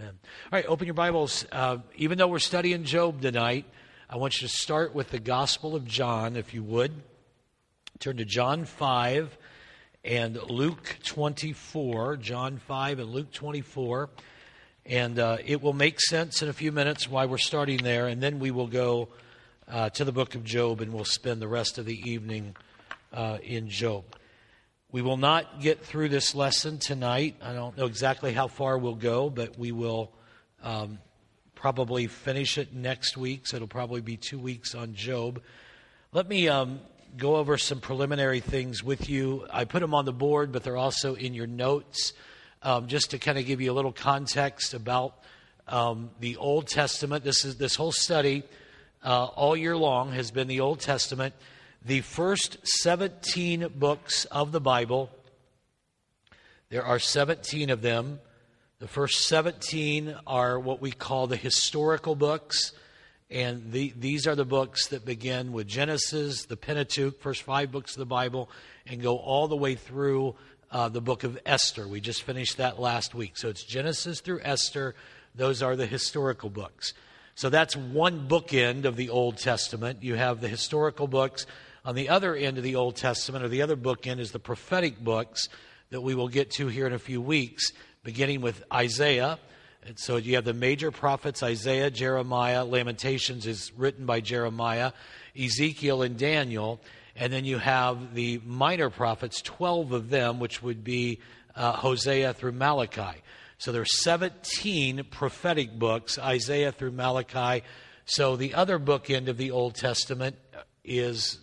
Amen. All right, open your Bibles. Uh, even though we're studying Job tonight, I want you to start with the Gospel of John, if you would. Turn to John 5 and Luke 24. John 5 and Luke 24. And uh, it will make sense in a few minutes why we're starting there, and then we will go uh, to the book of Job and we'll spend the rest of the evening uh, in Job. We will not get through this lesson tonight. I don't know exactly how far we'll go, but we will um, probably finish it next week, so it'll probably be two weeks on Job. Let me um, go over some preliminary things with you. I put them on the board, but they're also in your notes, um, just to kind of give you a little context about um, the Old Testament. This is this whole study uh, all year long has been the Old Testament. The first 17 books of the Bible. There are 17 of them. The first 17 are what we call the historical books. And the, these are the books that begin with Genesis, the Pentateuch, first five books of the Bible, and go all the way through uh, the book of Esther. We just finished that last week. So it's Genesis through Esther. Those are the historical books. So that's one bookend of the Old Testament. You have the historical books. On the other end of the Old Testament, or the other bookend, is the prophetic books that we will get to here in a few weeks beginning with Isaiah. And so you have the major prophets Isaiah, Jeremiah, Lamentations is written by Jeremiah, Ezekiel, and Daniel. And then you have the minor prophets, 12 of them, which would be uh, Hosea through Malachi. So there are 17 prophetic books, Isaiah through Malachi. So the other bookend of the Old Testament is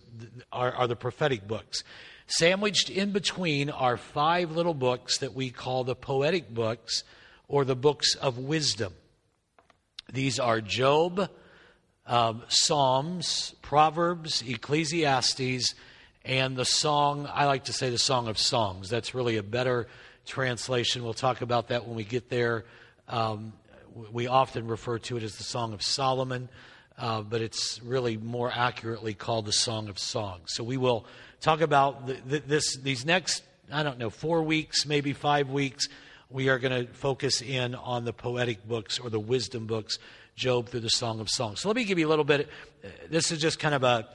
are, are the prophetic books. Sandwiched in between are five little books that we call the poetic books or the books of wisdom. These are Job, um, Psalms, Proverbs, Ecclesiastes, and the song, I like to say the Song of Songs. That's really a better translation. We'll talk about that when we get there. Um, we often refer to it as the Song of Solomon, uh, but it's really more accurately called the Song of Songs. So we will talk about the, the, this, these next, I don't know, four weeks, maybe five weeks. We are going to focus in on the poetic books or the wisdom books, Job through the Song of Songs. So let me give you a little bit. Uh, this is just kind of a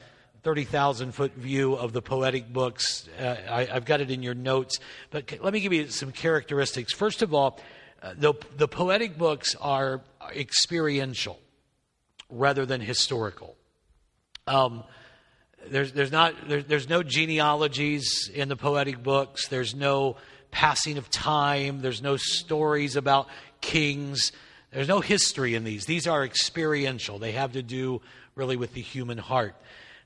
30,000 foot view of the poetic books. Uh, I, have got it in your notes, but let me give you some characteristics. First of all, uh, the, the poetic books are experiential rather than historical. Um, there's, there's, not, there, there's no genealogies in the poetic books. There's no passing of time. There's no stories about kings. There's no history in these. These are experiential. They have to do really with the human heart.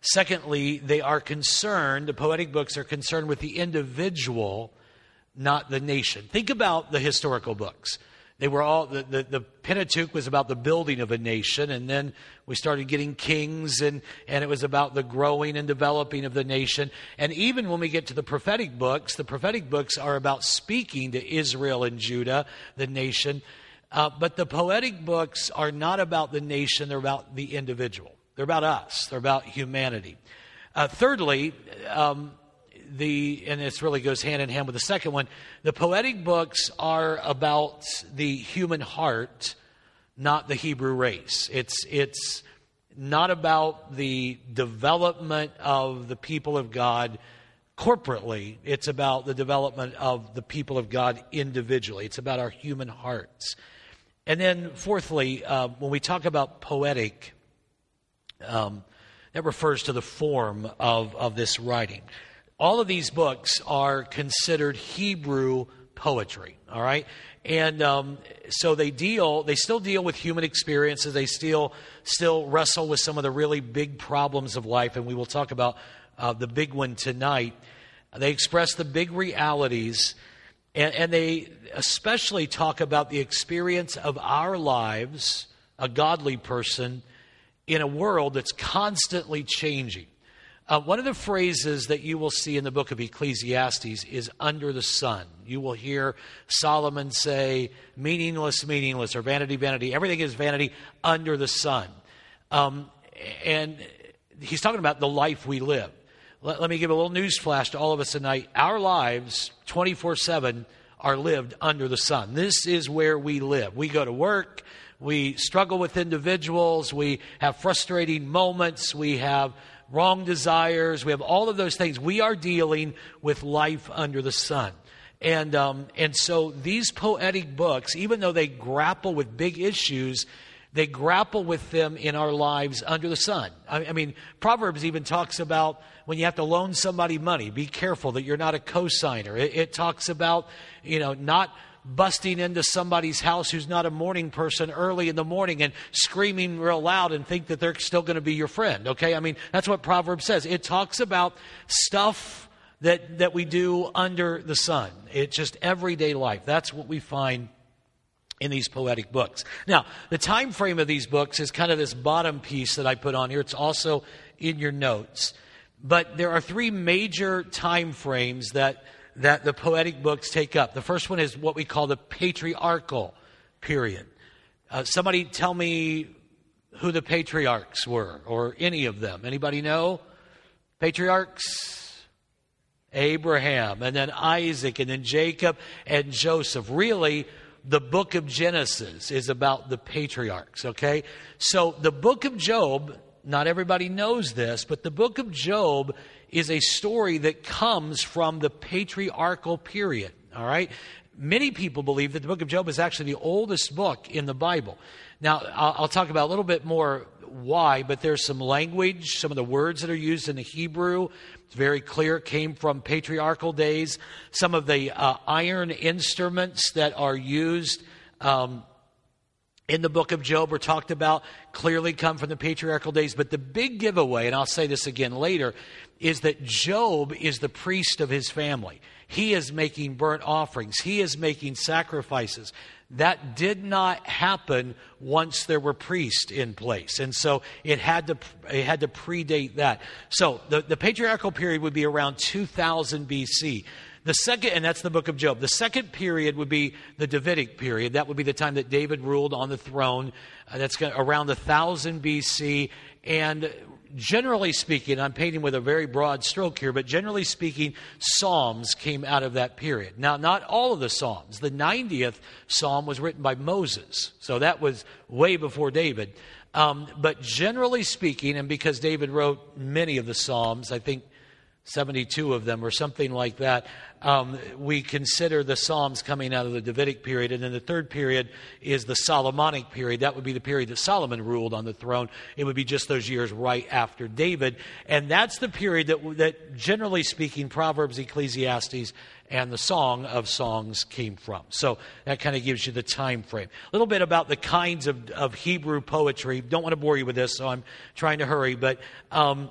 Secondly, they are concerned, the poetic books are concerned with the individual, not the nation. Think about the historical books. They were all, the, the, the, Pentateuch was about the building of a nation, and then we started getting kings, and, and it was about the growing and developing of the nation. And even when we get to the prophetic books, the prophetic books are about speaking to Israel and Judah, the nation. Uh, but the poetic books are not about the nation, they're about the individual. They're about us, they're about humanity. Uh, thirdly, um, the, and this really goes hand in hand with the second one, the poetic books are about the human heart, not the Hebrew race. It's, it's not about the development of the people of God corporately, it's about the development of the people of God individually. It's about our human hearts. And then, fourthly, uh, when we talk about poetic, um, that refers to the form of, of this writing all of these books are considered Hebrew poetry, all right? And um, so they deal, they still deal with human experiences. They still, still wrestle with some of the really big problems of life, and we will talk about uh, the big one tonight. They express the big realities, and, and they especially talk about the experience of our lives, a godly person, in a world that's constantly changing. Uh, one of the phrases that you will see in the book of Ecclesiastes is under the sun. You will hear Solomon say, meaningless, meaningless, or vanity, vanity. Everything is vanity under the sun. Um, and he's talking about the life we live. Let, let me give a little news flash to all of us tonight. Our lives, 24 7, are lived under the sun. This is where we live. We go to work. We struggle with individuals. We have frustrating moments. We have wrong desires. We have all of those things. We are dealing with life under the sun. And, um, and so these poetic books, even though they grapple with big issues, they grapple with them in our lives under the sun. I, I mean, Proverbs even talks about when you have to loan somebody money, be careful that you're not a cosigner. It, it talks about, you know, not busting into somebody's house who's not a morning person early in the morning and screaming real loud and think that they're still going to be your friend. Okay? I mean, that's what Proverbs says. It talks about stuff that, that we do under the sun. It's just everyday life. That's what we find in these poetic books. Now, the time frame of these books is kind of this bottom piece that I put on here. It's also in your notes. But there are three major time frames that that the poetic books take up. The first one is what we call the patriarchal period. Uh, somebody tell me who the patriarchs were, or any of them. Anybody know? Patriarchs? Abraham, and then Isaac, and then Jacob and Joseph. Really, the book of Genesis is about the patriarchs, okay? So the book of Job, not everybody knows this, but the book of Job is a story that comes from the patriarchal period. All right? Many people believe that the book of Job is actually the oldest book in the Bible. Now, I'll, talk about a little bit more why, but there's some language, some of the words that are used in the Hebrew. It's very clear, came from patriarchal days. Some of the uh, iron instruments that are used um, in the book of Job are talked about clearly come from the patriarchal days. But the big giveaway, and I'll say this again later, is that Job is the priest of his family. He is making burnt offerings, he is making sacrifices. That did not happen once there were priests in place. And so it had to, it had to predate that. So the, the patriarchal period would be around 2000 BC. The second, and that's the book of Job. The second period would be the Davidic period. That would be the time that David ruled on the throne. Uh, that's around 1000 BC. And generally speaking, I'm painting with a very broad stroke here, but generally speaking, Psalms came out of that period. Now, not all of the Psalms. The 90th Psalm was written by Moses, so that was way before David. Um, but generally speaking, and because David wrote many of the Psalms, I think 72 of them or something like that. Um, we consider the Psalms coming out of the Davidic period. And then the third period is the Solomonic period. That would be the period that Solomon ruled on the throne. It would be just those years right after David. And that's the period that, that generally speaking, Proverbs, Ecclesiastes, and the Song of Songs came from. So that kind of gives you the time frame. A little bit about the kinds of, of Hebrew poetry. Don't want to bore you with this, so I'm trying to hurry. But um,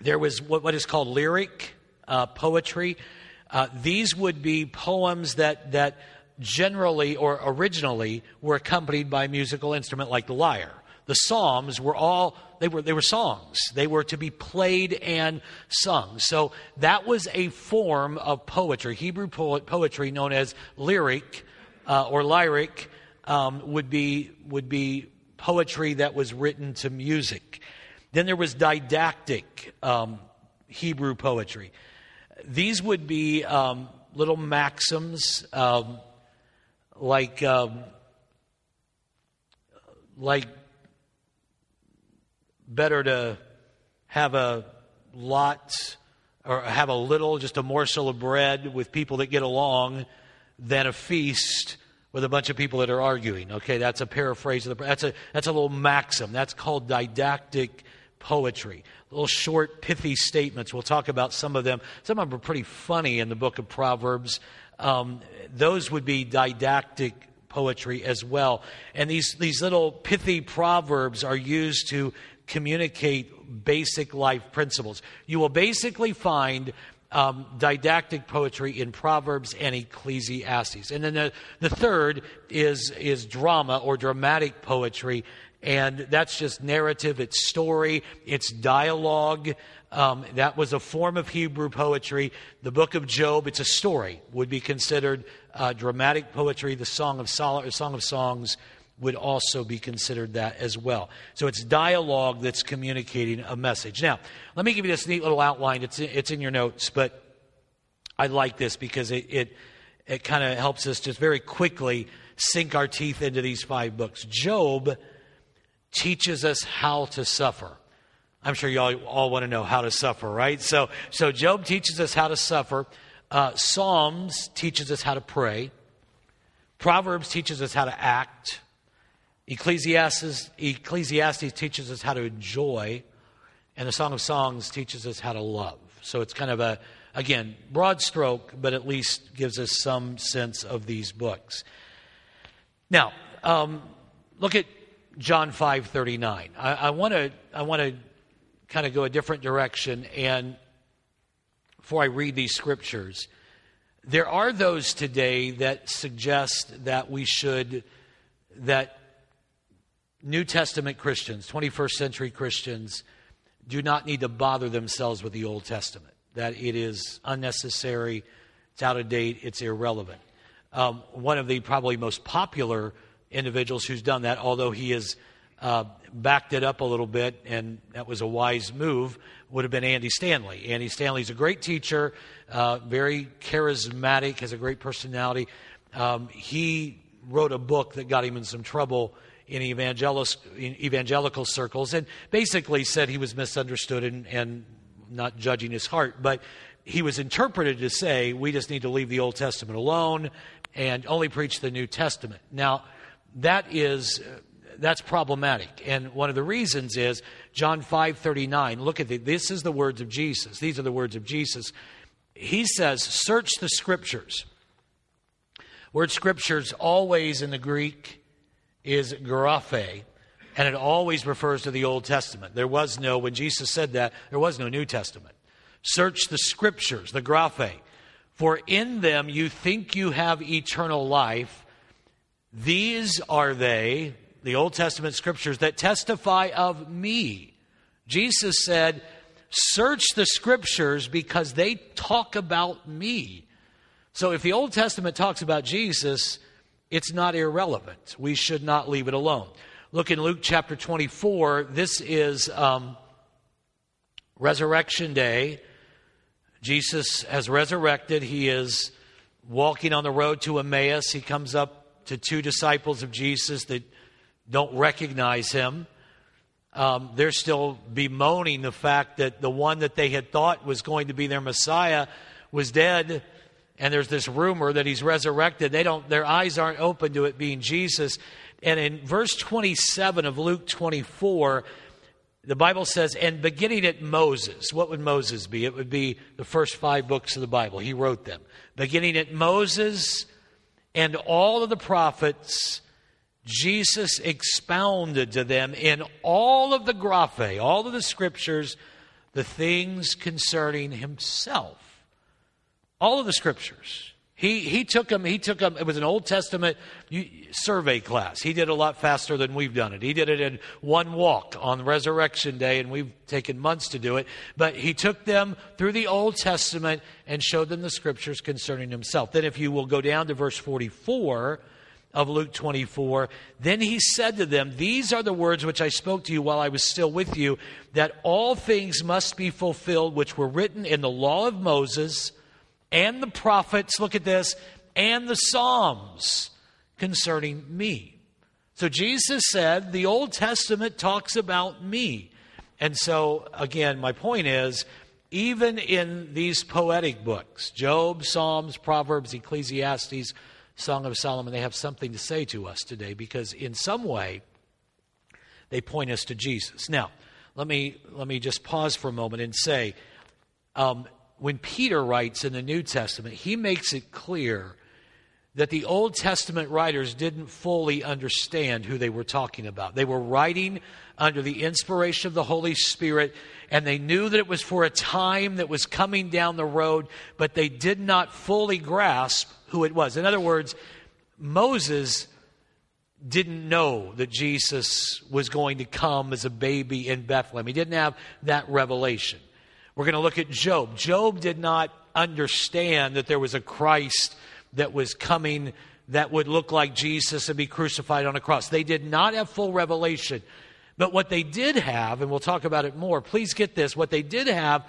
there was what, what is called lyric uh, poetry. Uh, these would be poems that, that generally or originally were accompanied by a musical instrument like the lyre. The psalms were all they were they were songs. They were to be played and sung. So that was a form of poetry. Hebrew poetry known as lyric uh, or lyric um, would be would be poetry that was written to music. Then there was didactic um, Hebrew poetry. These would be um, little maxims um, like um, like better to have a lot or have a little, just a morsel of bread with people that get along, than a feast with a bunch of people that are arguing. Okay, that's a paraphrase of the. That's a that's a little maxim. That's called didactic poetry. Little short, pithy statements. We'll talk about some of them. Some of them are pretty funny in the book of Proverbs. Um, those would be didactic poetry as well. And these, these little pithy proverbs are used to communicate basic life principles. You will basically find um, didactic poetry in Proverbs and Ecclesiastes. And then the, the third is, is drama or dramatic poetry and that's just narrative, it's story, it's dialogue. Um, that was a form of Hebrew poetry. The book of Job, it's a story, would be considered uh, dramatic poetry. The Song of, Sol- Song of Songs would also be considered that as well. So it's dialogue that's communicating a message. Now, let me give you this neat little outline. It's, it's in your notes, but I like this because it, it it kind of helps us just very quickly sink our teeth into these five books. Job teaches us how to suffer. I'm sure you all, all want to know how to suffer, right? So, so Job teaches us how to suffer. Uh, Psalms teaches us how to pray. Proverbs teaches us how to act. Ecclesiastes, Ecclesiastes teaches us how to enjoy. And the Song of Songs teaches us how to love. So it's kind of a, again, broad stroke, but at least gives us some sense of these books. Now, um, look at John 5:39. I want to I want to kind of go a different direction and before I read these scriptures, there are those today that suggest that we should that New Testament Christians, 21st century Christians do not need to bother themselves with the Old Testament. That it is unnecessary, it's out of date, it's irrelevant. Um, one of the probably most popular individuals who's done that, although he has uh, backed it up a little bit, and that was a wise move, would have been Andy Stanley. Andy Stanley's a great teacher, uh, very charismatic, has a great personality. Um, he wrote a book that got him in some trouble in evangelical circles and basically said he was misunderstood and, and not judging his heart. But he was interpreted to say we just need to leave the Old Testament alone and only preach the New Testament. Now, that is uh, that's problematic. And one of the reasons is John 5:39. Look at the, this is the words of Jesus. These are the words of Jesus. He says, "Search the scriptures." Word scriptures always in the Greek is graphe, and it always refers to the Old Testament. There was no when Jesus said that, there was no New Testament. Search the scriptures, the graphe, for in them you think you have eternal life these are they, the Old Testament scriptures, that testify of me. Jesus said, Search the scriptures because they talk about me. So if the Old Testament talks about Jesus, it's not irrelevant. We should not leave it alone. Look in Luke chapter 24. This is um, Resurrection Day. Jesus has resurrected. He is walking on the road to Emmaus. He comes up to two disciples of Jesus that don't recognize him. Um, they're still bemoaning the fact that the one that they had thought was going to be their Messiah was dead, and there's this rumor that he's resurrected. They don't, their eyes aren't open to it being Jesus. And in verse 27 of Luke 24, the Bible says, and beginning at Moses, what would Moses be? It would be the first five books of the Bible. He wrote them. Beginning at Moses and all of the prophets, Jesus expounded to them in all of the graphe, all of the scriptures, the things concerning himself. All of the scriptures. He, he took them, he took them, it was an Old Testament survey class. He did a lot faster than we've done it. He did it in one walk on Resurrection Day, and we've taken months to do it. But he took them through the Old Testament and showed them the scriptures concerning himself. Then, if you will go down to verse 44 of Luke 24, then he said to them, These are the words which I spoke to you while I was still with you, that all things must be fulfilled which were written in the law of Moses and the prophets, look at this, and the Psalms concerning me. So Jesus said, the Old Testament talks about me. And so, again, my point is, even in these poetic books, Job, Psalms, Proverbs, Ecclesiastes, Song of Solomon, they have something to say to us today because in some way they point us to Jesus. Now, let me, let me just pause for a moment and say, um, when Peter writes in the New Testament, he makes it clear that the Old Testament writers didn't fully understand who they were talking about. They were writing under the inspiration of the Holy Spirit, and they knew that it was for a time that was coming down the road, but they did not fully grasp who it was. In other words, Moses didn't know that Jesus was going to come as a baby in Bethlehem. He didn't have that revelation. We're going to look at Job. Job did not understand that there was a Christ that was coming that would look like Jesus and be crucified on a cross. They did not have full revelation. But what they did have, and we'll talk about it more, please get this what they did have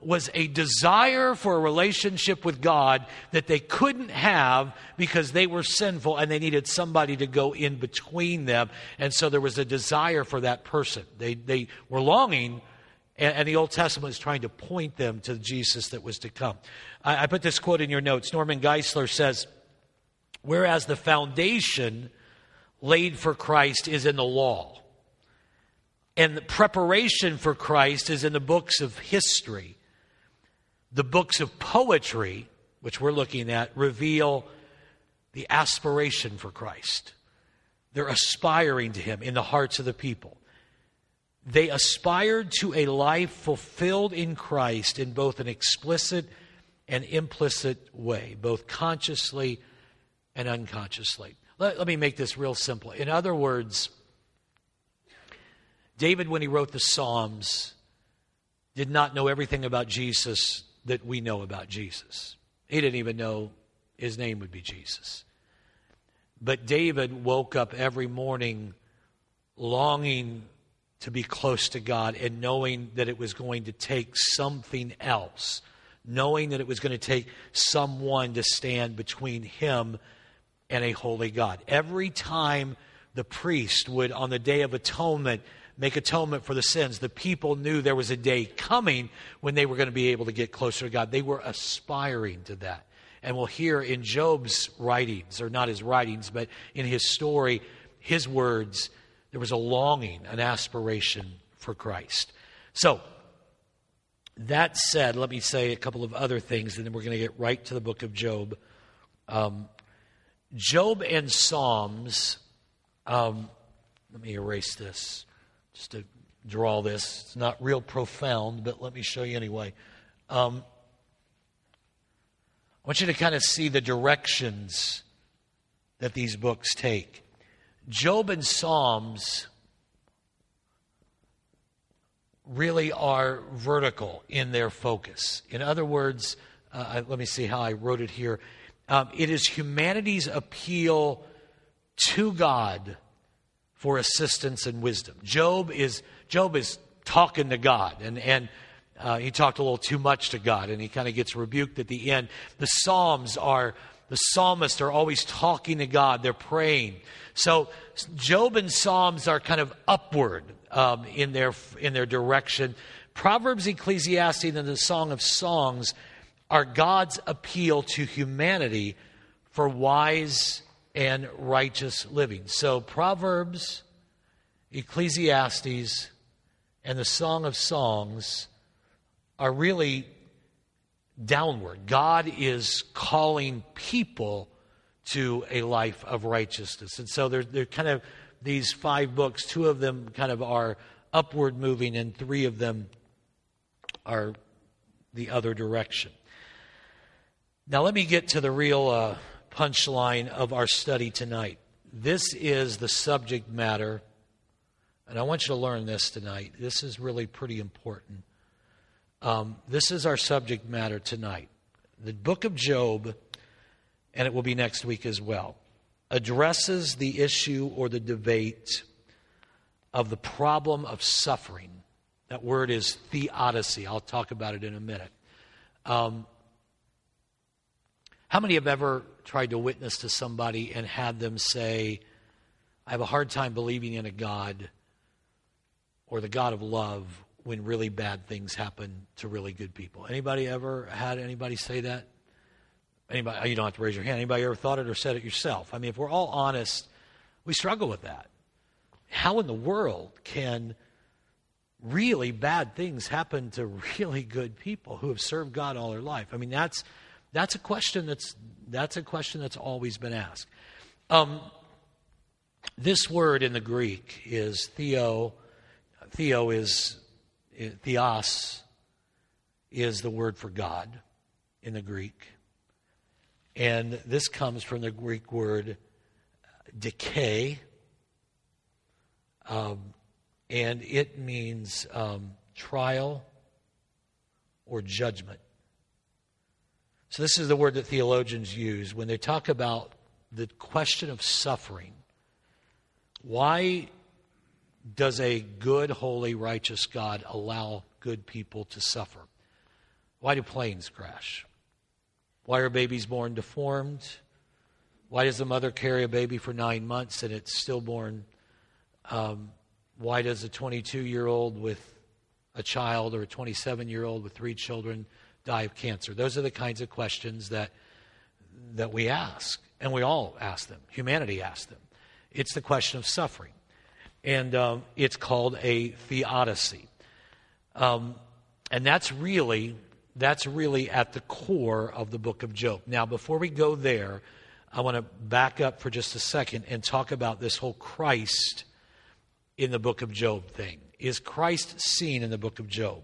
was a desire for a relationship with God that they couldn't have because they were sinful and they needed somebody to go in between them. And so there was a desire for that person. They, they were longing, and, and the Old Testament is trying to point them to Jesus that was to come. I, I put this quote in your notes. Norman Geisler says, Whereas the foundation laid for Christ is in the law, and the preparation for Christ is in the books of history the books of poetry, which we're looking at, reveal the aspiration for Christ. They're aspiring to Him in the hearts of the people. They aspired to a life fulfilled in Christ in both an explicit and implicit way, both consciously and unconsciously. Let, let me make this real simple. In other words, David, when he wrote the Psalms, did not know everything about Jesus that we know about Jesus. He didn't even know his name would be Jesus. But David woke up every morning longing to be close to God and knowing that it was going to take something else, knowing that it was going to take someone to stand between him and a holy God. Every time the priest would, on the Day of Atonement, make atonement for the sins. The people knew there was a day coming when they were going to be able to get closer to God. They were aspiring to that. And we'll hear in Job's writings, or not his writings, but in his story, his words, there was a longing, an aspiration for Christ. So, that said, let me say a couple of other things, and then we're going to get right to the book of Job. Um, Job and Psalms, um, let me erase this just to draw this. It's not real profound, but let me show you anyway. Um, I want you to kind of see the directions that these books take. Job and Psalms really are vertical in their focus. In other words, uh, let me see how I wrote it here. Um, it is humanity's appeal to God for assistance and wisdom. Job is Job is talking to God, and and uh, he talked a little too much to God, and he kind of gets rebuked at the end. The Psalms are the psalmists are always talking to God; they're praying. So Job and Psalms are kind of upward um, in their in their direction. Proverbs, Ecclesiastes, and the Song of Songs are God's appeal to humanity for wise and righteous living. So, Proverbs, Ecclesiastes, and the Song of Songs are really downward. God is calling people to a life of righteousness. And so they're, they're kind of these five books, two of them kind of are upward moving, and three of them are the other direction. Now, let me get to the real uh, punchline of our study tonight. This is the subject matter, and I want you to learn this tonight. This is really pretty important. Um, this is our subject matter tonight. The book of Job, and it will be next week as well, addresses the issue or the debate of the problem of suffering. That word is theodicy. I'll talk about it in a minute. Um, how many have ever tried to witness to somebody and had them say, I have a hard time believing in a God or the God of love when really bad things happen to really good people? Anybody ever had anybody say that? Anybody, you don't have to raise your hand. Anybody ever thought it or said it yourself? I mean, if we're all honest, we struggle with that. How in the world can really bad things happen to really good people who have served God all their life? I mean, that's that's a question that's, that's, a question that's always been asked. Um, this word in the Greek is theo. Theo is, theos is the word for God in the Greek. And this comes from the Greek word decay. Um, and it means um, trial or judgment. So, this is the word that theologians use when they talk about the question of suffering. Why does a good, holy, righteous God allow good people to suffer? Why do planes crash? Why are babies born deformed? Why does the mother carry a baby for nine months and it's stillborn? Um, why does a 22 year old with a child or a 27 year old with three children die of cancer? Those are the kinds of questions that, that we ask, and we all ask them. Humanity asks them. It's the question of suffering, and um, it's called a theodicy. Um, and that's really that's really at the core of the book of Job. Now, before we go there, I want to back up for just a second and talk about this whole Christ in the book of Job thing. Is Christ seen in the book of Job?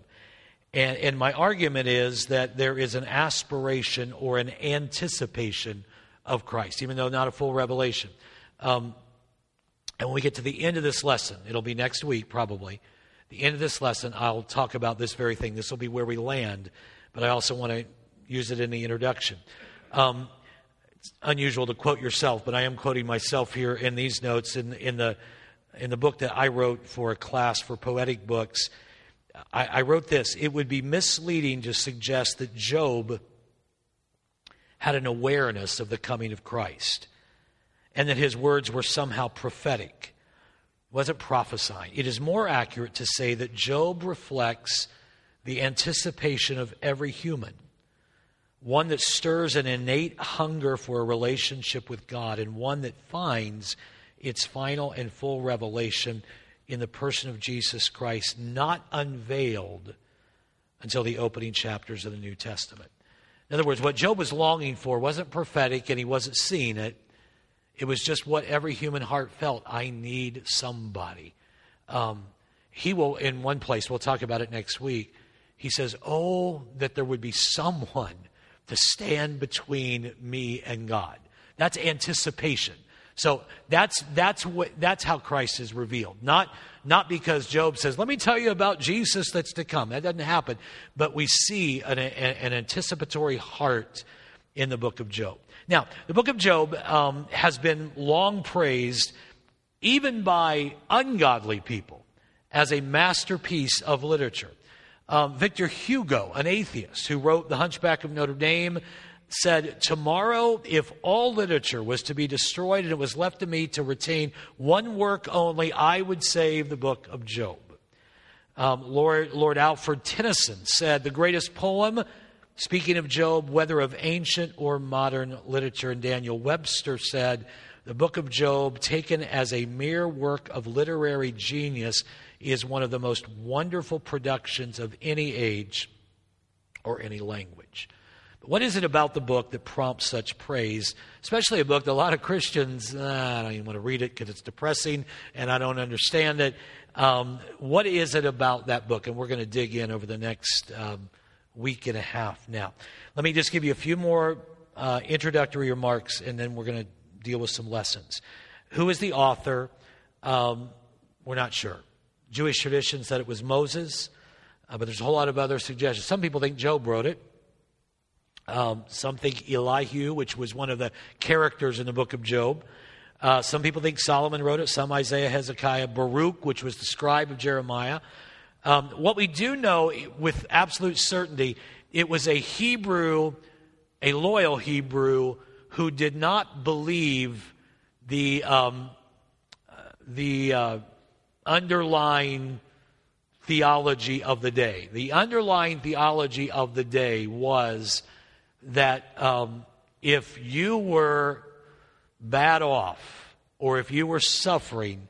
And, and my argument is that there is an aspiration or an anticipation of Christ, even though not a full revelation. Um, and when we get to the end of this lesson, it'll be next week probably. The end of this lesson, I'll talk about this very thing. This will be where we land, but I also want to use it in the introduction. Um, it's unusual to quote yourself, but I am quoting myself here in these notes in, in the in the book that I wrote for a class for poetic books. I, I wrote this: It would be misleading to suggest that Job had an awareness of the coming of Christ and that his words were somehow prophetic. It wasn't prophesying. It is more accurate to say that Job reflects the anticipation of every human, one that stirs an innate hunger for a relationship with God, and one that finds its final and full revelation in the person of Jesus Christ, not unveiled until the opening chapters of the New Testament. In other words, what Job was longing for wasn't prophetic and he wasn't seeing it. It was just what every human heart felt. I need somebody. Um, he will, in one place, we'll talk about it next week. He says, Oh, that there would be someone to stand between me and God. That's anticipation. So that's, that's, what, that's how Christ is revealed. Not, not because Job says, let me tell you about Jesus that's to come. That doesn't happen. But we see an, an anticipatory heart in the book of Job. Now, the book of Job um, has been long praised, even by ungodly people, as a masterpiece of literature. Um, Victor Hugo, an atheist who wrote The Hunchback of Notre Dame, said, Tomorrow, if all literature was to be destroyed and it was left to me to retain one work only, I would save the book of Job. Um, Lord, Lord Alfred Tennyson said, The greatest poem, speaking of Job, whether of ancient or modern literature, and Daniel Webster said, The book of Job, taken as a mere work of literary genius, is one of the most wonderful productions of any age or any language. But What is it about the book that prompts such praise? Especially a book that a lot of Christians, ah, I don't even want to read it because it's depressing and I don't understand it. Um, what is it about that book? And we're going to dig in over the next um, week and a half now. Let me just give you a few more uh, introductory remarks and then we're going to deal with some lessons. Who is the author? Um, we're not sure. Jewish tradition said it was Moses, uh, but there's a whole lot of other suggestions. Some people think Job wrote it. Um, some think Elihu, which was one of the characters in the book of Job. Uh, some people think Solomon wrote it, some Isaiah, Hezekiah, Baruch, which was the scribe of Jeremiah. Um, what we do know with absolute certainty, it was a Hebrew, a loyal Hebrew, who did not believe the, um, the uh, underlying theology of the day. The underlying theology of the day was that um, if you were bad off or if you were suffering,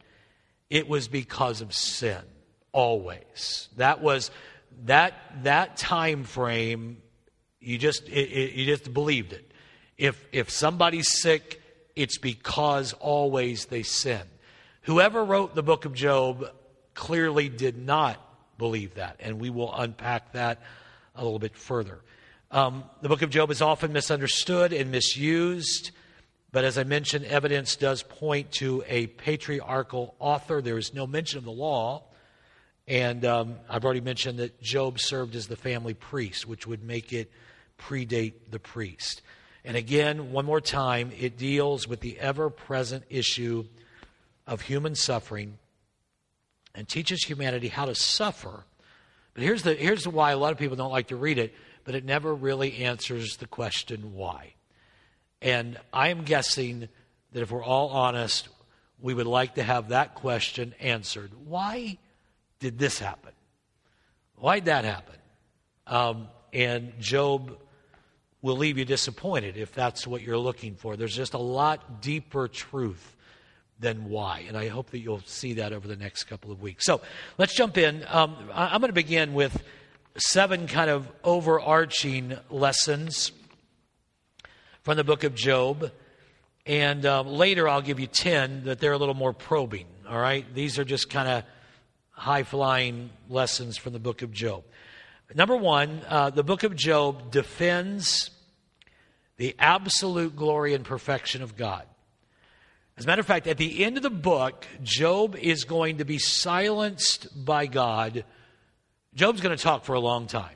it was because of sin. Always. That was that that time frame. You just it, it, you just believed it. If if somebody's sick, it's because always they sin. Whoever wrote the book of Job clearly did not believe that, and we will unpack that a little bit further. Um, the book of Job is often misunderstood and misused, but as I mentioned, evidence does point to a patriarchal author. There is no mention of the law. And um, I've already mentioned that Job served as the family priest, which would make it predate the priest. And again, one more time, it deals with the ever present issue of human suffering and teaches humanity how to suffer. But here's, the, here's why a lot of people don't like to read it but it never really answers the question why. And I am guessing that if we're all honest, we would like to have that question answered. Why did this happen? Why'd that happen? Um, and Job will leave you disappointed if that's what you're looking for. There's just a lot deeper truth than why. And I hope that you'll see that over the next couple of weeks. So let's jump in. Um, I'm going to begin with seven kind of overarching lessons from the book of Job. And um, later I'll give you 10 that they're a little more probing. All right? These are just kind of high flying lessons from the book of Job. Number one, uh, the book of Job defends the absolute glory and perfection of God. As a matter of fact, at the end of the book, Job is going to be silenced by God. Job's going to talk for a long time.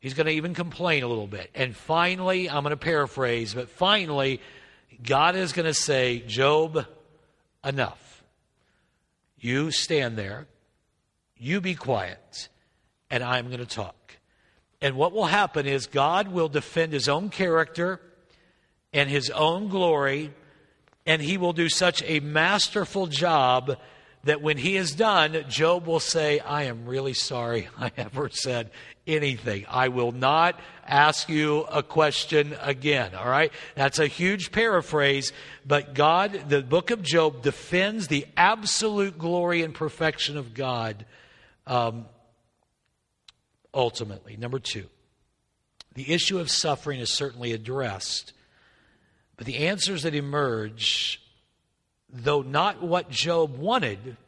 He's going to even complain a little bit. And finally, I'm going to paraphrase, but finally, God is going to say, Job, enough. You stand there, you be quiet, and I'm going to talk. And what will happen is God will defend his own character and his own glory and he will do such a masterful job that when he is done, Job will say, I am really sorry I ever said anything. I will not ask you a question again. All right? That's a huge paraphrase, but God, the book of Job defends the absolute glory and perfection of God um, ultimately. Number two, the issue of suffering is certainly addressed but the answers that emerge, though not what Job wanted,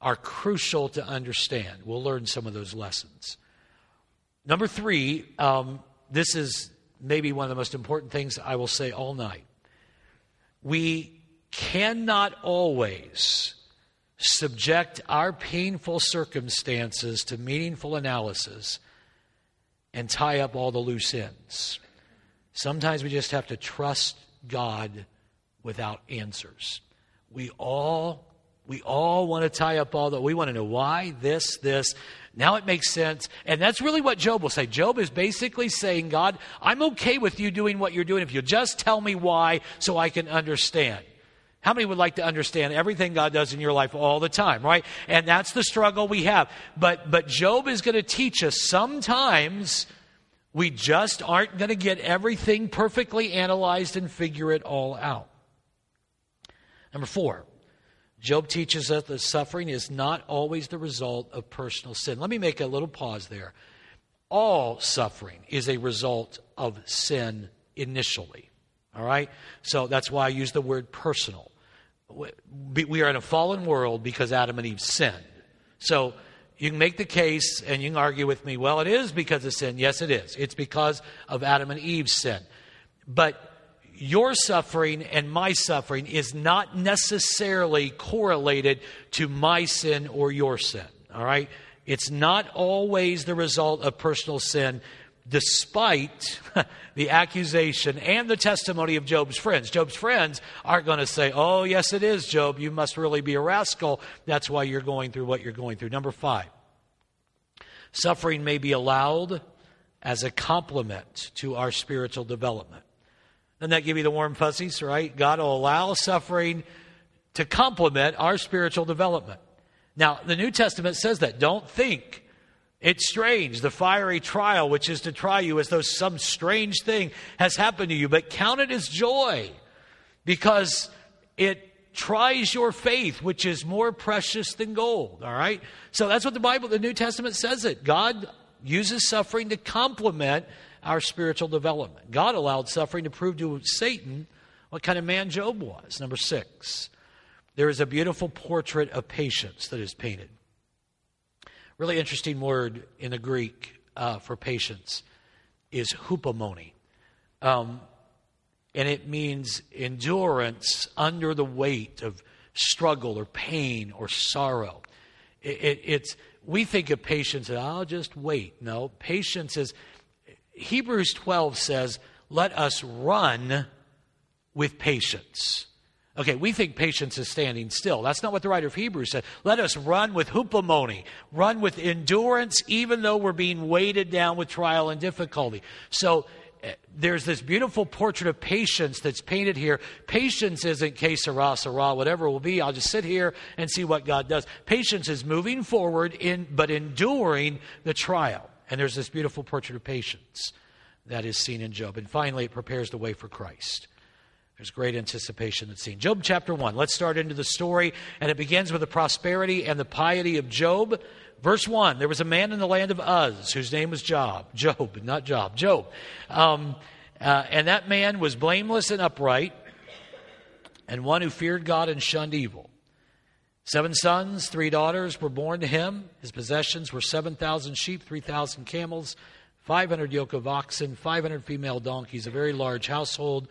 are crucial to understand. We'll learn some of those lessons. Number three, um, this is maybe one of the most important things I will say all night. We cannot always subject our painful circumstances to meaningful analysis and tie up all the loose ends. Sometimes we just have to trust God without answers. We all we all want to tie up all the we want to know why this this now it makes sense and that's really what job will say job is basically saying god i'm okay with you doing what you're doing if you just tell me why so i can understand how many would like to understand everything god does in your life all the time right and that's the struggle we have but but job is going to teach us sometimes we just aren't going to get everything perfectly analyzed and figure it all out. Number four, Job teaches us that suffering is not always the result of personal sin. Let me make a little pause there. All suffering is a result of sin initially. All right? So that's why I use the word personal. We are in a fallen world because Adam and Eve sinned. So you can make the case and you can argue with me, well, it is because of sin. Yes, it is. It's because of Adam and Eve's sin. But your suffering and my suffering is not necessarily correlated to my sin or your sin. All right? It's not always the result of personal sin, despite the accusation and the testimony of Job's friends. Job's friends aren't going to say, Oh, yes, it is, Job. You must really be a rascal. That's why you're going through what you're going through. Number five, suffering may be allowed as a complement to our spiritual development. Doesn't that give you the warm fuzzies, right? God will allow suffering to complement our spiritual development. Now, the New Testament says that. Don't think it's strange, the fiery trial, which is to try you as though some strange thing has happened to you, but count it as joy because it tries your faith, which is more precious than gold. All right? So that's what the Bible, the New Testament says it. God uses suffering to complement our spiritual development. God allowed suffering to prove to Satan what kind of man Job was. Number six, there is a beautiful portrait of patience that is painted. Really interesting word in the Greek uh, for patience is hupomone. Um, and it means endurance under the weight of struggle or pain or sorrow. It, it, it's we think of patience as I'll just wait. No, patience is Hebrews 12 says, "Let us run with patience." Okay, we think patience is standing still. That's not what the writer of Hebrews said. Let us run with hupomone, run with endurance, even though we're being weighted down with trial and difficulty. So eh, there's this beautiful portrait of patience that's painted here. Patience isn't que sera, sera, whatever it will be. I'll just sit here and see what God does. Patience is moving forward in, but enduring the trial. And there's this beautiful portrait of patience that is seen in Job. And finally, it prepares the way for Christ. There's great anticipation that's seen. Job chapter 1. Let's start into the story, and it begins with the prosperity and the piety of Job. Verse 1 There was a man in the land of Uz whose name was Job. Job, not Job, Job. Um, uh, and that man was blameless and upright, and one who feared God and shunned evil. Seven sons, three daughters were born to him. His possessions were 7,000 sheep, 3,000 camels, 500 yoke of oxen, 500 female donkeys, a very large household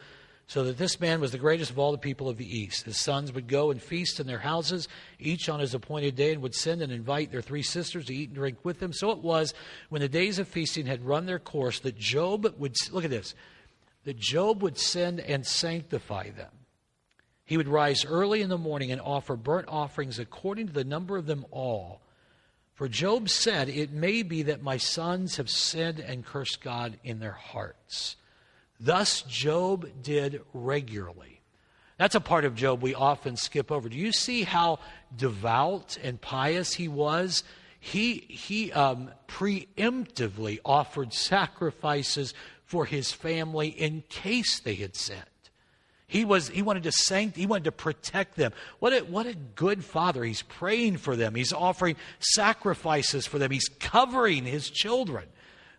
so that this man was the greatest of all the people of the East. His sons would go and feast in their houses, each on his appointed day, and would send and invite their three sisters to eat and drink with them. So it was when the days of feasting had run their course that Job would, look at this, that Job would send and sanctify them. He would rise early in the morning and offer burnt offerings according to the number of them all. For Job said, It may be that my sons have sinned and cursed God in their hearts. Thus Job did regularly. That's a part of Job we often skip over. Do you see how devout and pious he was? He, he um, preemptively offered sacrifices for his family in case they had sinned. He, was, he wanted to sanct, he wanted to protect them. What a, what a good father. He's praying for them. He's offering sacrifices for them. He's covering his children.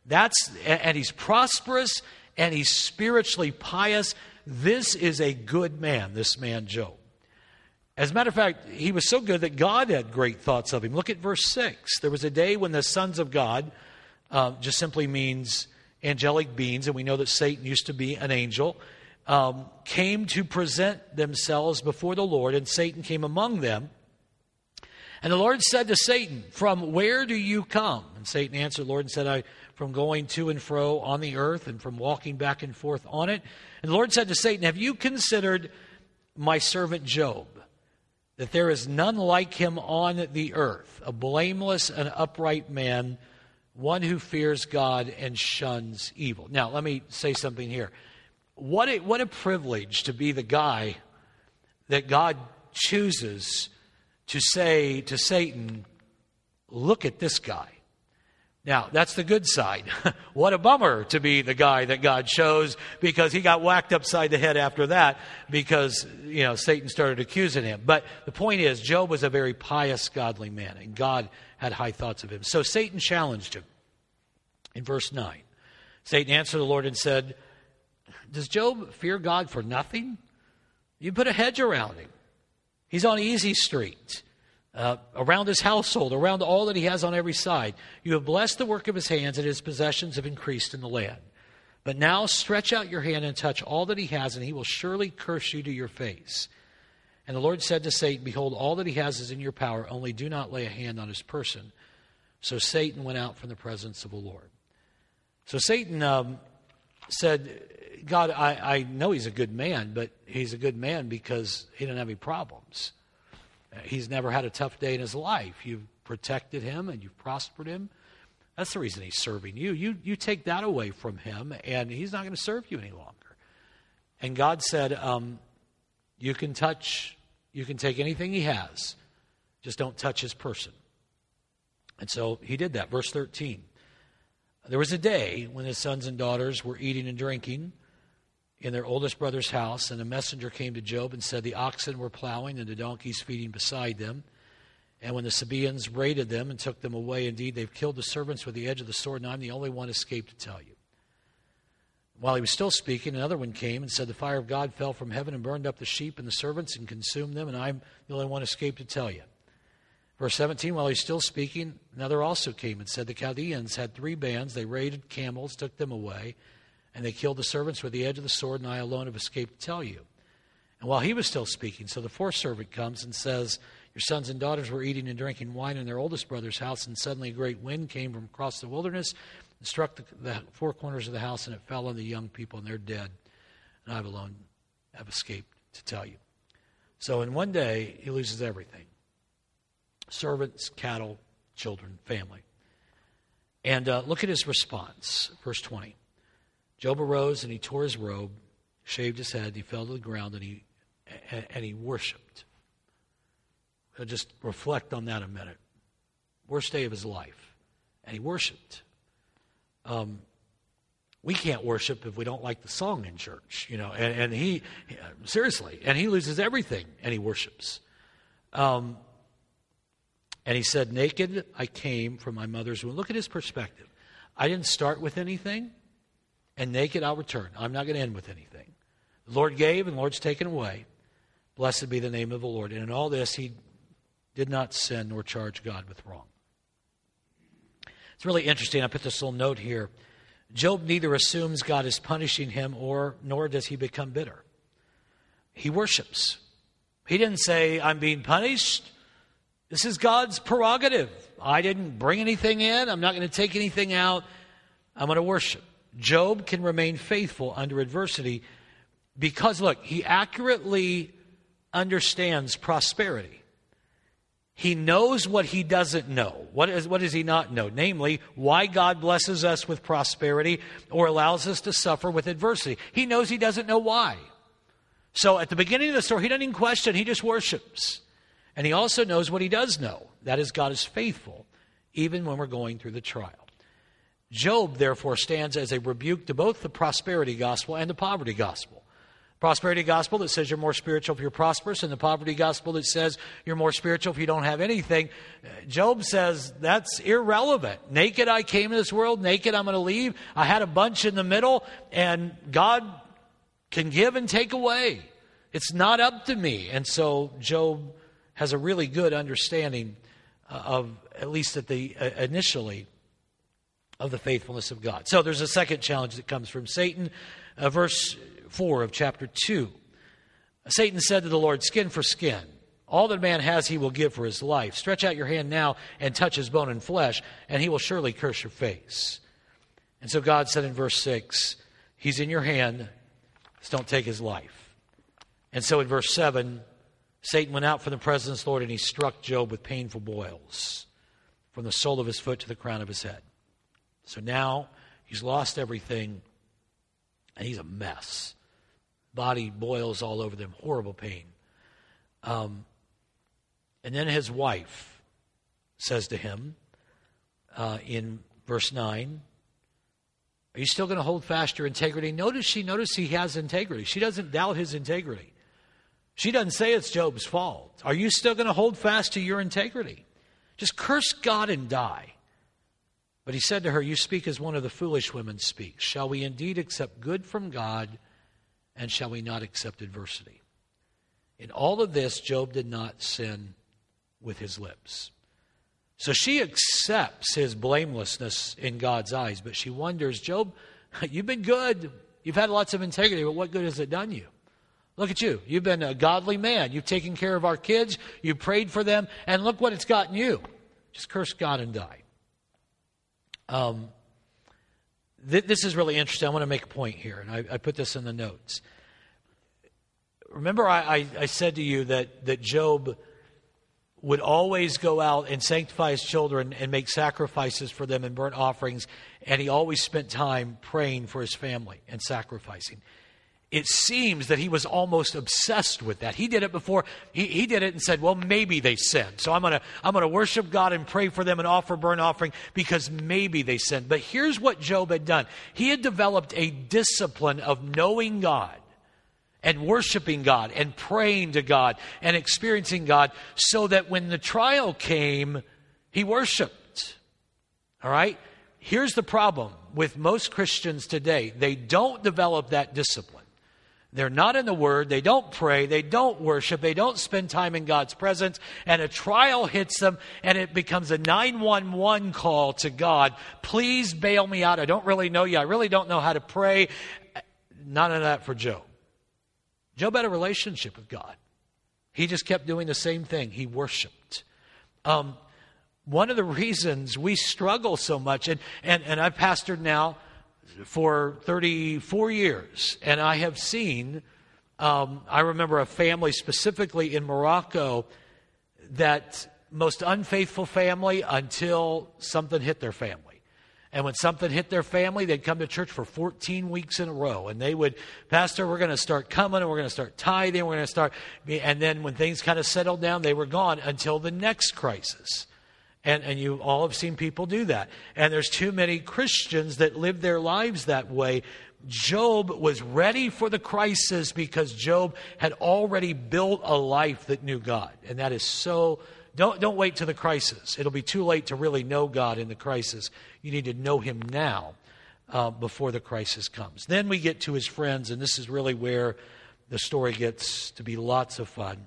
That's, and he's prosperous and he's spiritually pious. This is a good man, this man Job. As a matter of fact, he was so good that God had great thoughts of him. Look at verse 6. There was a day when the sons of God uh, just simply means angelic beings, and we know that Satan used to be an angel, um, came to present themselves before the Lord, and Satan came among them. And the Lord said to Satan, From where do you come? And Satan answered Lord and said, I from going to and fro on the earth and from walking back and forth on it. And the Lord said to Satan, Have you considered my servant Job? That there is none like him on the earth, a blameless and upright man, one who fears God and shuns evil. Now, let me say something here. What a, what a privilege to be the guy that God chooses to say to Satan, Look at this guy. Now, that's the good side. what a bummer to be the guy that God chose because he got whacked upside the head after that because, you know, Satan started accusing him. But the point is, Job was a very pious, godly man, and God had high thoughts of him. So Satan challenged him in verse 9. Satan answered the Lord and said, Does Job fear God for nothing? You put a hedge around him. He's on easy street uh, around his household, around all that he has on every side. You have blessed the work of his hands, and his possessions have increased in the land. But now stretch out your hand and touch all that he has, and he will surely curse you to your face. And the Lord said to Satan, Behold, all that he has is in your power, only do not lay a hand on his person. So Satan went out from the presence of the Lord. So Satan um, said, God, I, I know he's a good man, but he's a good man because he didn't have any problems. He's never had a tough day in his life. You've protected him and you've prospered him. That's the reason he's serving you. You, you take that away from him, and he's not going to serve you any longer. And God said, um, You can touch, you can take anything he has, just don't touch his person. And so he did that. Verse 13. There was a day when his sons and daughters were eating and drinking in their oldest brother's house, and a messenger came to Job and said, The oxen were plowing and the donkeys feeding beside them. And when the Sabaeans raided them and took them away, indeed, they've killed the servants with the edge of the sword, and I'm the only one escaped to tell you. While he was still speaking, another one came and said, The fire of God fell from heaven and burned up the sheep and the servants and consumed them, and I'm the only one escaped to tell you. Verse 17, while he's still speaking, another also came and said, The Chaldeans had three bands. They raided camels, took them away and they killed the servants with the edge of the sword, and I alone have escaped to tell you. And while he was still speaking, so the fourth servant comes and says, Your sons and daughters were eating and drinking wine in their oldest brother's house, and suddenly a great wind came from across the wilderness and struck the, the four corners of the house, and it fell on the young people, and they're dead. And I alone have escaped to tell you. So in one day, he loses everything servants, cattle, children, family. And uh, look at his response, verse 20. Job arose and he tore his robe, shaved his head, and he fell to the ground, and he, and he worshiped. I'll just reflect on that a minute. Worst day of his life. And he worshiped. Um, we can't worship if we don't like the song in church, you know. And, and he, seriously, and he loses everything and he worships. Um, and he said, Naked I came from my mother's womb. Look at his perspective. I didn't start with anything, and naked I'll return. I'm not going to end with anything. The Lord gave, and the Lord's taken away. Blessed be the name of the Lord. And in all this, he did not sin nor charge God with wrong. It's really interesting. I put this little note here. Job neither assumes God is punishing him or nor does he become bitter. He worships. He didn't say, I'm being punished. This is God's prerogative. I didn't bring anything in. I'm not going to take anything out. I'm going to worship. Job can remain faithful under adversity because, look, he accurately understands prosperity. He knows what he doesn't know. What, is, what does he not know? Namely, why God blesses us with prosperity or allows us to suffer with adversity. He knows he doesn't know why. So at the beginning of the story, he doesn't even question, he just worships. And he also knows what he does know that is, God is faithful, even when we're going through the trial. Job, therefore, stands as a rebuke to both the prosperity gospel and the poverty gospel. Prosperity gospel that says you're more spiritual if you're prosperous, and the poverty gospel that says you're more spiritual if you don't have anything. Job says that's irrelevant. Naked I came to this world, naked I'm going to leave. I had a bunch in the middle, and God can give and take away. It's not up to me. And so Job has a really good understanding uh, of, at least at the uh, initially, of the faithfulness of God. So there's a second challenge that comes from Satan. Uh, verse 4 of chapter 2. Satan said to the Lord, Skin for skin. All that man has, he will give for his life. Stretch out your hand now and touch his bone and flesh, and he will surely curse your face. And so God said in verse 6, He's in your hand, just don't take his life. And so in verse 7, Satan went out from the presence of the Lord and he struck Job with painful boils from the sole of his foot to the crown of his head. So now he's lost everything and he's a mess. Body boils all over them, horrible pain. Um, and then his wife says to him uh, in verse 9, Are you still going to hold fast your integrity? Notice she notice he has integrity. She doesn't doubt his integrity. She doesn't say it's Job's fault. Are you still going to hold fast to your integrity? Just curse God and die. But he said to her, You speak as one of the foolish women speaks. Shall we indeed accept good from God, and shall we not accept adversity? In all of this, Job did not sin with his lips. So she accepts his blamelessness in God's eyes, but she wonders, Job, you've been good. You've had lots of integrity, but what good has it done you? Look at you. You've been a godly man. You've taken care of our kids. You've prayed for them. And look what it's gotten you. Just curse God and die. Um, th- this is really interesting. I want to make a point here, and I, I put this in the notes. Remember, I, I, I said to you that, that Job would always go out and sanctify his children and make sacrifices for them and burnt offerings, and he always spent time praying for his family and sacrificing it seems that he was almost obsessed with that. He did it before. He, he did it and said, well, maybe they sinned. So I'm going to I'm going to worship God and pray for them and offer burnt offering because maybe they sinned. But here's what Job had done. He had developed a discipline of knowing God and worshiping God and praying to God and experiencing God so that when the trial came, he worshiped. All right? Here's the problem with most Christians today. They don't develop that discipline. They're not in the Word. They don't pray. They don't worship. They don't spend time in God's presence. And a trial hits them and it becomes a 911 call to God. Please bail me out. I don't really know you. I really don't know how to pray. None of that for Job. Job had a relationship with God. He just kept doing the same thing. He worshiped. Um, one of the reasons we struggle so much, and, and, and I've pastored now for 34 years, and I have seen Um, I remember a family specifically in Morocco that most unfaithful family until something hit their family. And when something hit their family, they'd come to church for 14 weeks in a row. And they would, Pastor, we're going to start coming and we're going to start tithing. We're going to start. And then when things kind of settled down, they were gone until the next crisis. And, and you all have seen people do that. And there's too many Christians that live their lives that way. Job was ready for the crisis because Job had already built a life that knew God. And that is so don't, don't wait to the crisis. It'll be too late to really know God in the crisis. You need to know Him now uh, before the crisis comes. Then we get to his friends, and this is really where the story gets to be lots of fun.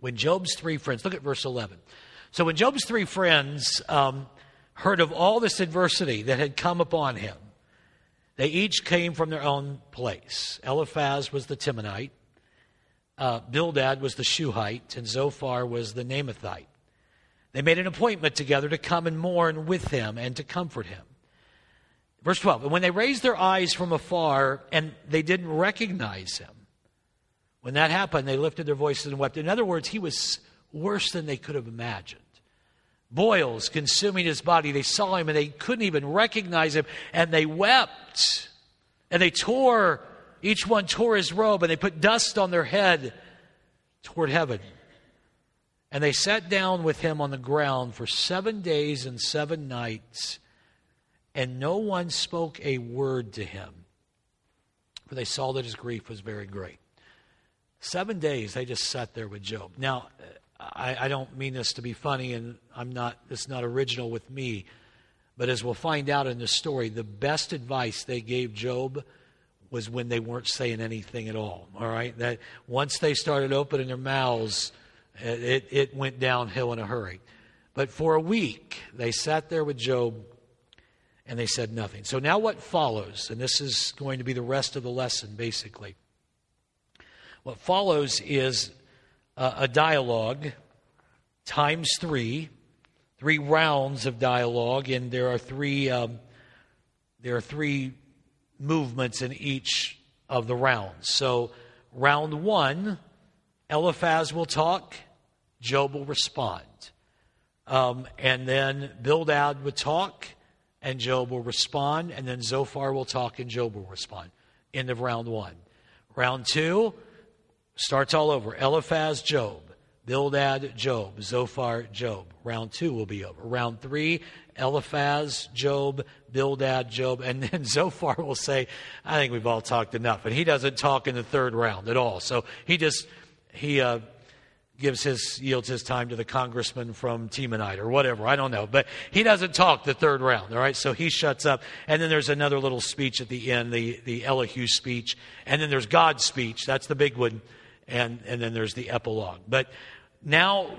When Job's three friends, look at verse 11. So when Job's three friends um, heard of all this adversity that had come upon him, they each came from their own place. Eliphaz was the Temanite uh, Bildad was the Shuhite, and Zophar was the Naamathite. They made an appointment together to come and mourn with him and to comfort him. Verse 12 And when they raised their eyes from afar and they didn't recognize him, when that happened, they lifted their voices and wept. In other words, he was worse than they could have imagined. Boils consuming his body. They saw him and they couldn't even recognize him, and they wept. And they tore each one tore his robe and they put dust on their head toward heaven. And they sat down with him on the ground for seven days and seven nights, and no one spoke a word to him, for they saw that his grief was very great. Seven days they just sat there with Job. Now, I, I don't mean this to be funny, and I'm not. It's not original with me, but as we'll find out in the story, the best advice they gave Job was when they weren't saying anything at all. All right? That once they started opening their mouths, it, it went downhill in a hurry. But for a week, they sat there with Job and they said nothing. So now what follows, and this is going to be the rest of the lesson basically. What follows is a, a dialogue times three, three rounds of dialogue, and there are three. Um, there are three movements in each of the rounds. So, round one, Eliphaz will talk, Job will respond. Um, and then Bildad would talk, and Job will respond. And then Zophar will talk, and Job will respond. End of round one. Round two starts all over Eliphaz, Job. Bildad, Job. Zophar, Job. Round two will be over. Round three, Eliphaz, Job, Bildad, Job, and then Zophar will say, I think we've all talked enough. And he doesn't talk in the third round at all. So he just, he uh, gives his, yields his time to the congressman from Temanite or whatever. I don't know. But he doesn't talk the third round, all right? So he shuts up. And then there's another little speech at the end, the, the Elihu speech. And then there's God's speech. That's the big one. And, and then there's the epilogue. But now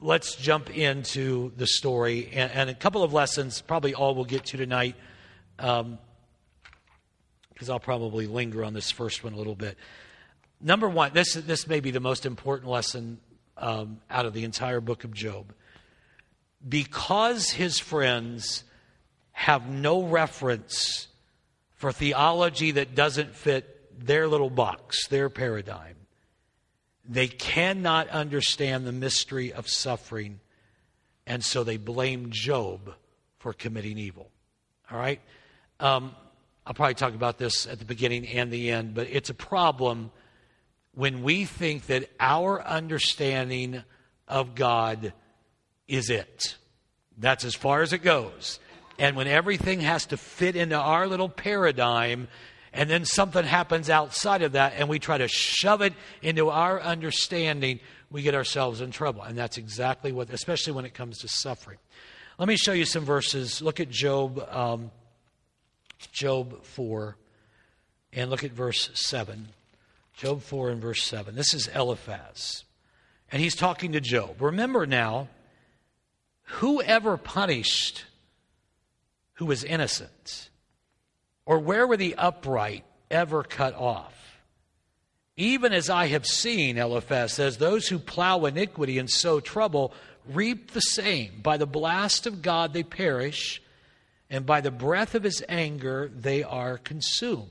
let's jump into the story and, and, a couple of lessons, probably all we'll get to tonight, because um, I'll probably linger on this first one a little bit. Number one, this, this may be the most important lesson um, out of the entire book of Job. Because his friends have no reference for theology that doesn't fit their little box, their paradigm, they cannot understand the mystery of suffering, and so they blame Job for committing evil. All right? Um, I'll probably talk about this at the beginning and the end, but it's a problem when we think that our understanding of God is it. That's as far as it goes. And when everything has to fit into our little paradigm, and then something happens outside of that and we try to shove it into our understanding, we get ourselves in trouble. And that's exactly what, especially when it comes to suffering. Let me show you some verses. Look at Job, um, Job 4, and look at verse 7. Job 4 and verse 7. This is Eliphaz. And he's talking to Job. Remember now, whoever punished who was innocent? Or where were the upright ever cut off? Even as I have seen, Eliphaz says, those who plow iniquity and sow trouble reap the same. By the blast of God they perish, and by the breath of his anger they are consumed.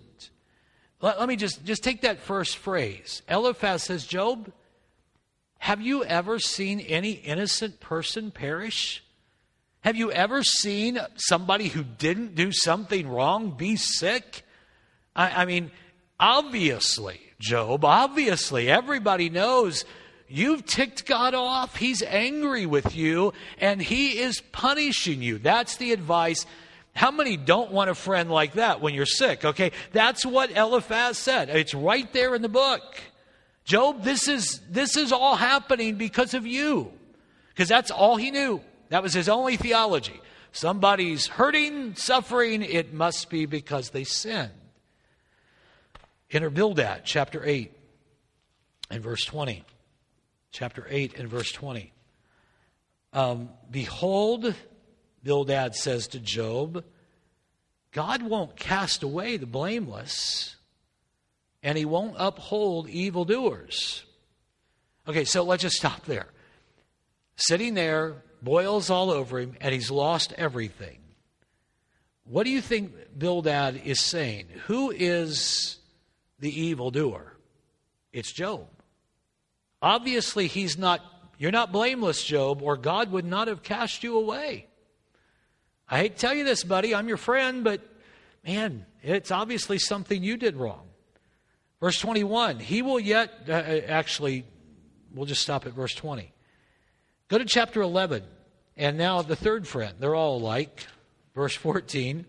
Let, let me just, just take that first phrase. Eliphaz says, Job, have you ever seen any innocent person perish? Have you ever seen somebody who didn't do something wrong be sick? I, I mean, obviously, Job, obviously, everybody knows you've ticked God off. He's angry with you and he is punishing you. That's the advice. How many don't want a friend like that when you're sick? Okay, that's what Eliphaz said. It's right there in the book. Job, this is, this is all happening because of you. Because that's all he knew. That was his only theology. Somebody's hurting, suffering, it must be because they sinned. Enter Bildad, chapter 8 and verse 20. Chapter 8 and verse 20. Um, Behold, Bildad says to Job, God won't cast away the blameless, and he won't uphold evildoers. Okay, so let's just stop there. Sitting there, boils all over him, and he's lost everything. What do you think Bildad is saying? Who is the evildoer? It's Job. Obviously, he's not, you're not blameless, Job, or God would not have cast you away. I hate to tell you this, buddy, I'm your friend, but man, it's obviously something you did wrong. Verse 21, he will yet, uh, actually, we'll just stop at verse 20. Go to chapter 11. And now the third friend. They're all alike. Verse 14.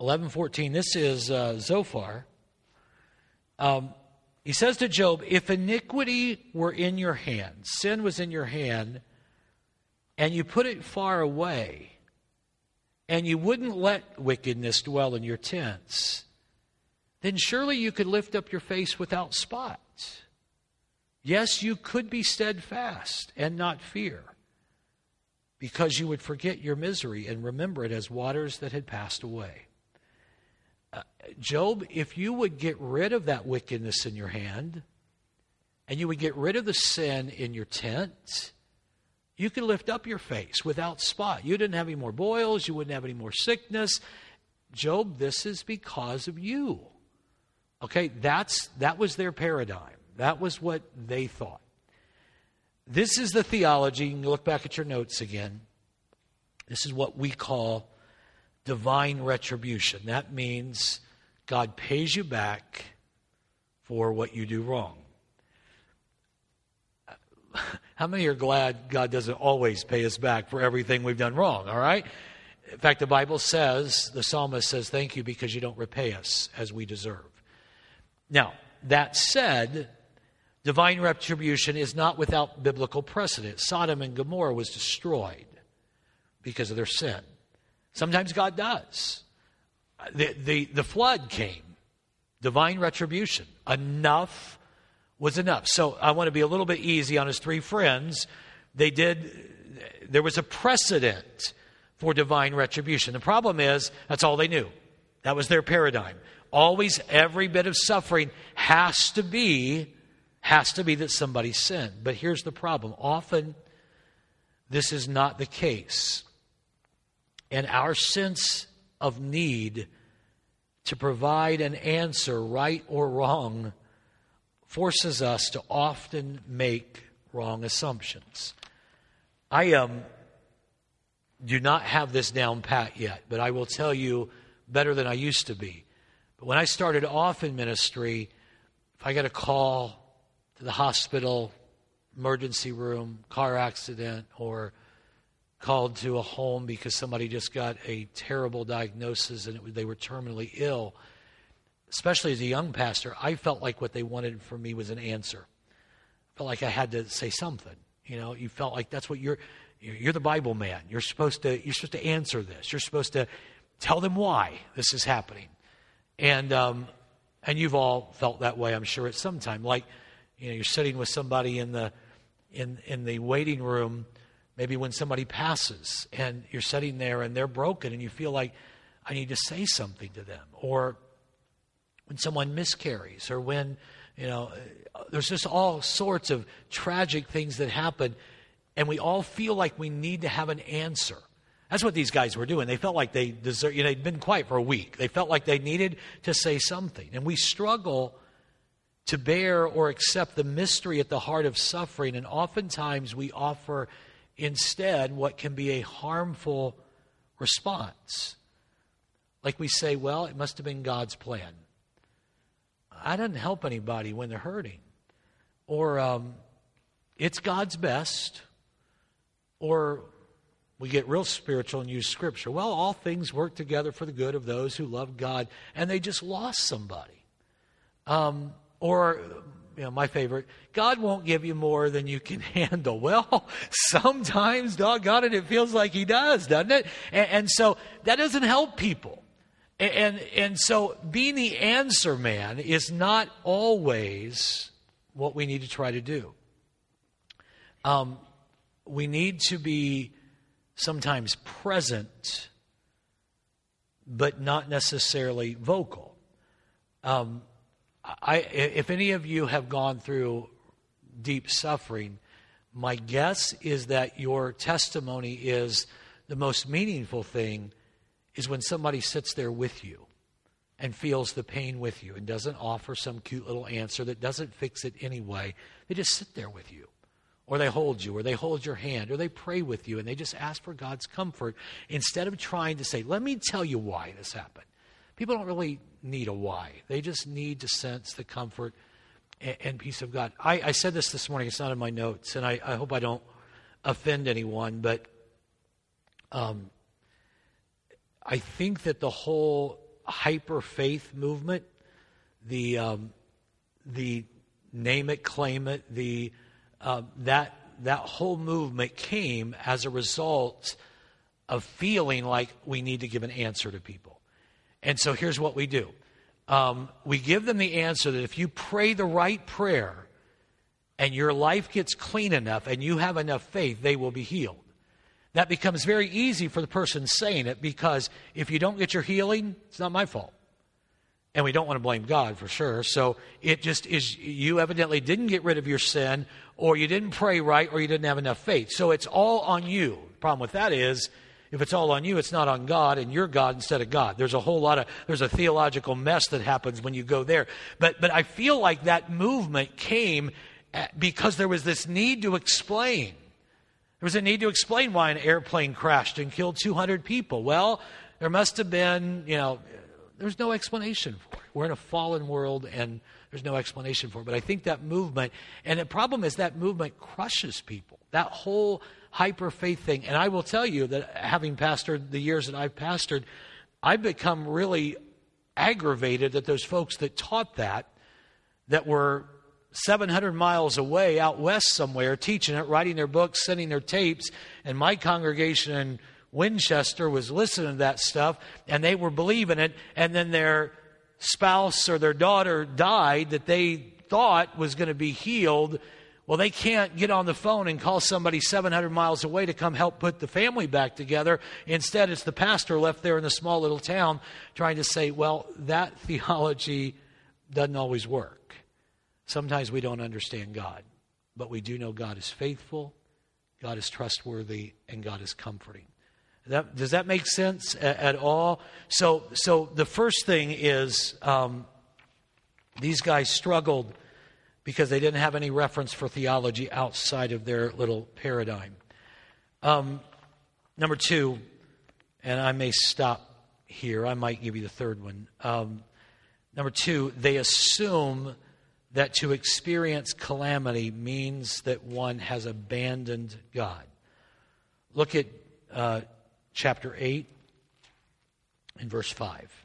11:14. This is uh, Zophar. Um, he says to Job, "If iniquity were in your hand, sin was in your hand, and you put it far away, and you wouldn't let wickedness dwell in your tents, then surely you could lift up your face without spot." Yes, you could be steadfast and not fear, because you would forget your misery and remember it as waters that had passed away. Uh, Job, if you would get rid of that wickedness in your hand, and you would get rid of the sin in your tent, you could lift up your face without spot. You didn't have any more boils, you wouldn't have any more sickness. Job, this is because of you. Okay, that's that was their paradigm. That was what they thought. This is the theology. You look back at your notes again. This is what we call divine retribution. That means God pays you back for what you do wrong. How many are glad God doesn't always pay us back for everything we've done wrong, all right? In fact, the Bible says, the psalmist says, Thank you because you don't repay us as we deserve. Now, that said, Divine retribution is not without biblical precedent. Sodom and Gomorrah was destroyed because of their sin. Sometimes God does. The, the, the flood came, divine retribution. Enough was enough. So I want to be a little bit easy on his three friends. They did, there was a precedent for divine retribution. The problem is, that's all they knew. That was their paradigm. Always, every bit of suffering has to be has to be that somebody sinned. But here's the problem often this is not the case. And our sense of need to provide an answer, right or wrong, forces us to often make wrong assumptions. I um, do not have this down pat yet, but I will tell you better than I used to be. But when I started off in ministry, if I got a call to the hospital, emergency room, car accident, or called to a home because somebody just got a terrible diagnosis and it, they were terminally ill, especially as a young pastor, I felt like what they wanted from me was an answer. I felt like I had to say something. You know, you felt like that's what you're. You're the Bible man. You're supposed to. You're supposed to answer this. You're supposed to tell them why this is happening. And um, and you've all felt that way, I'm sure, at some time. Like you know, you're sitting with somebody in the in in the waiting room, maybe when somebody passes, and you're sitting there and they're broken, and you feel like I need to say something to them, or when someone miscarries, or when you know, there's just all sorts of tragic things that happen, and we all feel like we need to have an answer. That's what these guys were doing. They felt like they deserved, you know, they'd been quiet for a week. They felt like they needed to say something. And we struggle to bear or accept the mystery at the heart of suffering. And oftentimes we offer instead what can be a harmful response. Like we say, well, it must have been God's plan. I didn't help anybody when they're hurting. Or um, it's God's best. Or we get real spiritual and use scripture. Well, all things work together for the good of those who love God, and they just lost somebody. Um, or, you know, my favorite, God won't give you more than you can handle. Well, sometimes, doggone it, it feels like He does, doesn't it? And, and so that doesn't help people. And, and, and so being the answer man is not always what we need to try to do. Um, we need to be sometimes present, but not necessarily vocal. Um, I, if any of you have gone through deep suffering, my guess is that your testimony is the most meaningful thing is when somebody sits there with you and feels the pain with you and doesn't offer some cute little answer that doesn't fix it anyway. They just sit there with you. Or they hold you, or they hold your hand, or they pray with you, and they just ask for God's comfort instead of trying to say, Let me tell you why this happened. People don't really need a why. They just need to sense the comfort and, and peace of God. I, I, said this this morning. It's not in my notes, and I, I hope I don't offend anyone, but um, I think that the whole hyper faith movement, the um, the name it, claim it, the uh, that that whole movement came as a result of feeling like we need to give an answer to people. And so here's what we do um, we give them the answer that if you pray the right prayer and your life gets clean enough and you have enough faith, they will be healed. That becomes very easy for the person saying it because if you don't get your healing, it's not my fault. And we don't want to blame God for sure. So it just is, you evidently didn't get rid of your sin, or you didn't pray right, or you didn't have enough faith. So it's all on you. The problem with that is if it's all on you, it's not on God, and you're God instead of God. There's a whole lot of there's a theological mess that happens when you go there. But but I feel like that movement came eh, because there was this need to explain. There was a need to explain why an airplane crashed and killed 200 people. Well, there must have been, you know, there's no explanation for it. We're in a fallen world and there's no explanation for it. But I think that movement, and the problem is that movement crushes people. That whole hyper faith thing. And I will tell you that having pastored the years that I've pastored, I've become really aggravated that those folks that taught that, that were 700 miles away out west somewhere, teaching it, writing their books, sending their tapes, and my congregation in Winchester was listening to that stuff, and they were believing it, and then their spouse or their daughter died that they thought was going to be healed well, they can't get on the phone and call somebody 700 miles away to come help put the family back together. Instead, it's the pastor left there in the small little town trying to say, well, that theology doesn't always work. Sometimes we don't understand God, but we do know God is faithful, God is trustworthy, and God is comforting. That, does that make sense at, at, all? So, so the first thing is um, these guys struggled because they didn't have any reference for theology outside of their little paradigm. Um, number two, and I may stop here, I might give you the third one. Um, number two, they assume that to experience calamity means that one has abandoned God. Look at uh, chapter 8 and verse 5.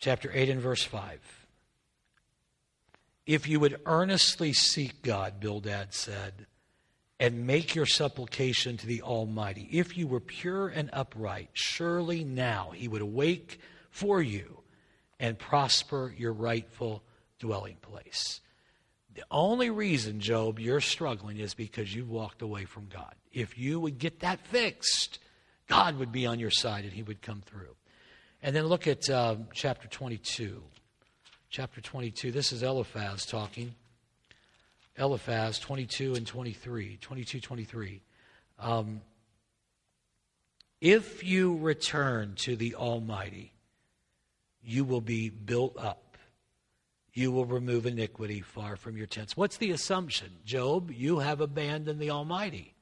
Chapter 8 and verse 5. If you would earnestly seek God, Bildad said, and make your supplication to the Almighty, if you were pure and upright, surely now he would awake for you and prosper your rightful dwelling place. The only reason, Job, you're struggling is because you've walked away from God. If you would get that fixed, God would be on your side and he would come through. And then look at uh, chapter 22 chapter 22. This is Eliphaz talking. Eliphaz 22 and 23. 22, 23. Um, If you return to the Almighty, you will be built up. You will remove iniquity far from your tents. What's the assumption? Job, you have abandoned the Almighty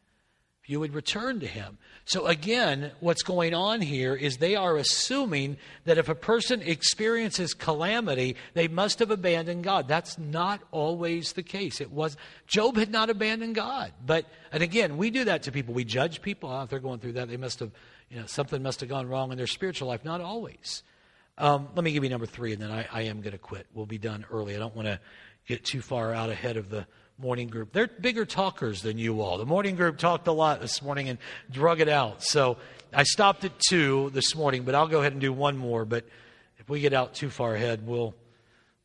you would return to him. So, again, what's going on here is they are assuming that if a person experiences calamity, they must have abandoned God. That's not always the case. It was Job had not abandoned God. But, and again, we do that to people. We judge people. Oh, if they're going through that, they must have, you know, something must have gone wrong in their spiritual life. Not always. Um, let me give you number three, and then I, I am going to quit. We'll be done early. I don't want to get too far out ahead of the morning group. They're bigger talkers than you all. The morning group talked a lot this morning and drug it out. So I stopped at two this morning, but I'll go ahead and do one more. But if we get out too far ahead, we'll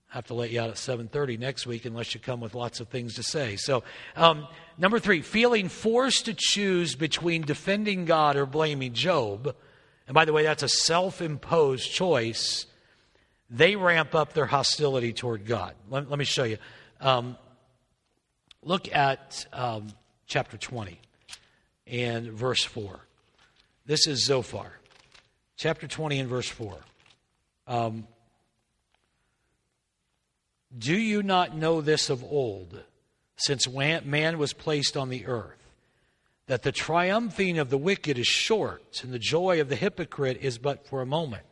have to let you out at 7.30 next week unless you come with lots of things to say so um, number three feeling forced to choose between defending god or blaming job and by the way that's a self-imposed choice they ramp up their hostility toward god let, let me show you um, Look at um, chapter 20 and verse 4. This is Zophar. Chapter 20 and verse 4. Um, Do you not know this of old, since man was placed on the earth, that the triumphing of the wicked is short, and the joy of the hypocrite is but for a moment?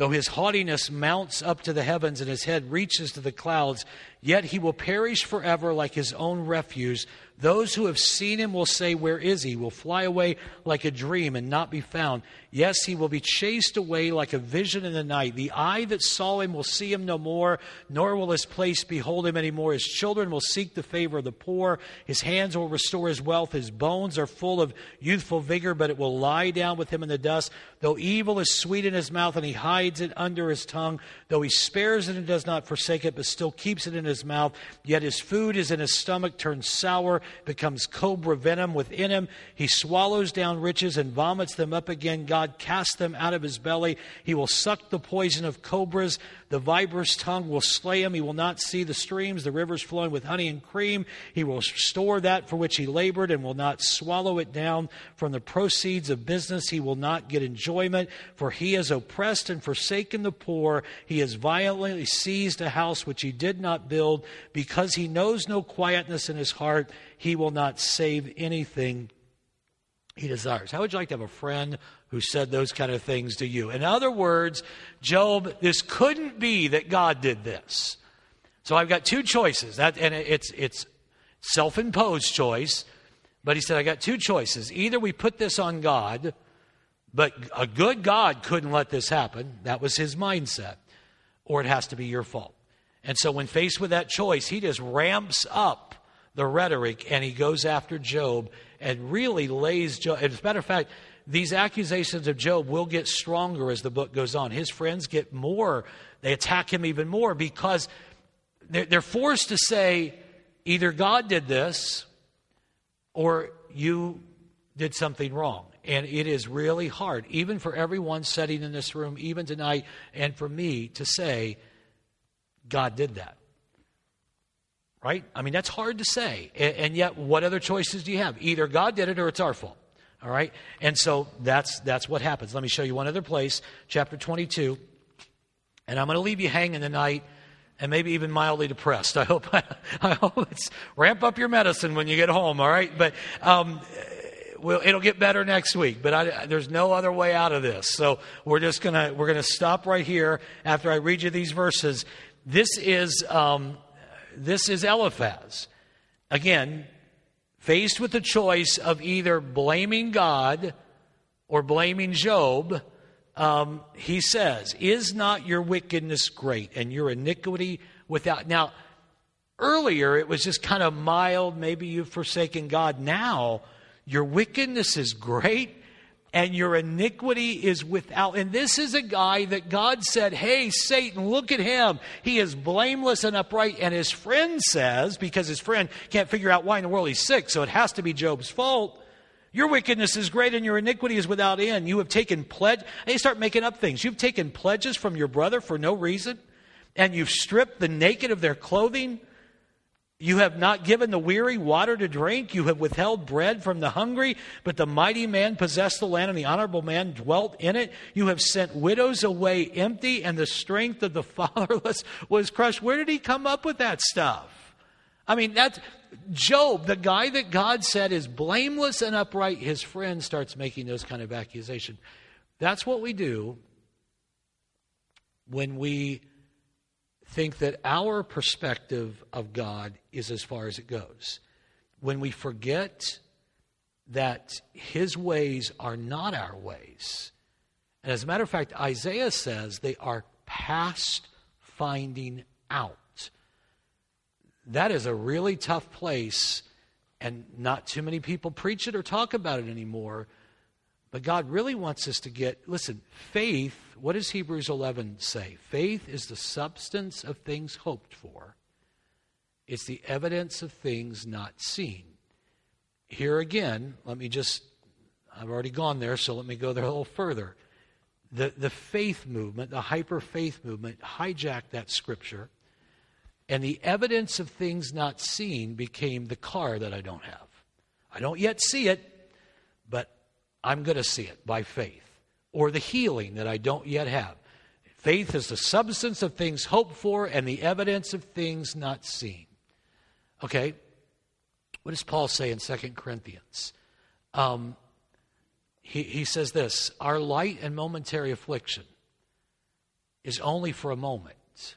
Though his haughtiness mounts up to the heavens and his head reaches to the clouds, yet he will perish forever like his own refuse. Those who have seen him will say, Where is he? Will fly away like a dream and not be found. Yes, he will be chased away like a vision in the night. The eye that saw him will see him no more, nor will his place behold him anymore. His children will seek the favor of the poor. His hands will restore his wealth. His bones are full of youthful vigor, but it will lie down with him in the dust. Though evil is sweet in his mouth and he hides it under his tongue, though he spares it and does not forsake it, but still keeps it in his mouth, yet his food is in his stomach, turns sour, becomes cobra venom within him. He swallows down riches and vomits them up again. God God cast them out of his belly. He will suck the poison of cobras. The viper's tongue will slay him. He will not see the streams, the rivers flowing with honey and cream. He will store that for which he labored and will not swallow it down. From the proceeds of business, he will not get enjoyment, for he has oppressed and forsaken the poor. He has violently seized a house which he did not build. Because he knows no quietness in his heart, he will not save anything he desires. How would you like to have a friend who said those kind of things to you? In other words, Job, this couldn't be that God did this. So I've got two choices. That and it's it's self-imposed choice, but he said I got two choices. Either we put this on God, but a good God couldn't let this happen. That was his mindset. Or it has to be your fault. And so when faced with that choice, he just ramps up the rhetoric and he goes after Job and really lays Job. As a matter of fact, these accusations of Job will get stronger as the book goes on. His friends get more, they attack him even more because they're forced to say either God did this or you did something wrong. And it is really hard, even for everyone sitting in this room, even tonight, and for me to say, God did that right? I mean, that's hard to say. And, yet, what other choices do you have? Either God did it or it's our fault. All right? And so that's, that's what happens. Let me show you one other place, chapter 22. And I'm going to leave you hanging tonight and maybe even mildly depressed. I hope, I hope it's ramp up your medicine when you get home, all right? But, um, well, it'll get better next week, but I, there's no other way out of this. So we're just gonna we're gonna stop right here after I read you these verses. This is um, this is Eliphaz. Again, faced with the choice of either blaming God or blaming Job, um, he says, Is not your wickedness great and your iniquity without. Now, earlier it was just kind of mild, maybe you've forsaken God. Now, your wickedness is great and your iniquity is without. And this is a guy that God said, Hey, Satan, look at him. He is blameless and upright. And his friend says, because his friend can't figure out why in the world he's sick, so it has to be Job's fault. Your wickedness is great and your iniquity is without end. You have taken pledge. You start making up things. You've taken pledges from your brother for no reason, and you've stripped the naked of their clothing. You have not given the weary water to drink. You have withheld bread from the hungry, but the mighty man possessed the land and the honorable man dwelt in it. You have sent widows away empty, and the strength of the fatherless was crushed. Where did he come up with that stuff? I mean, that's Job, the guy that God said is blameless and upright. His friend starts making those kind of accusations. That's what we do when we think that our perspective of God is as far as it goes. When we forget that His ways are not our ways. And as a matter of fact, Isaiah says they are past finding out. That is a really tough place, and not too many people preach it or talk about it anymore. But God really wants us to get, listen, faith what does Hebrews 11 say? Faith is the substance of things hoped for, it's the evidence of things not seen. Here again, let me just, I've already gone there, so let me go there a little further. The, the faith movement, the hyper faith movement, hijacked that scripture, and the evidence of things not seen became the car that I don't have. I don't yet see it, but I'm going to see it by faith or the healing that I don't yet have. Faith is the substance of things hoped for and the evidence of things not seen. Okay? What does Paul say in 2 Corinthians? Um, he, he says this Our light and momentary affliction is only for a moment,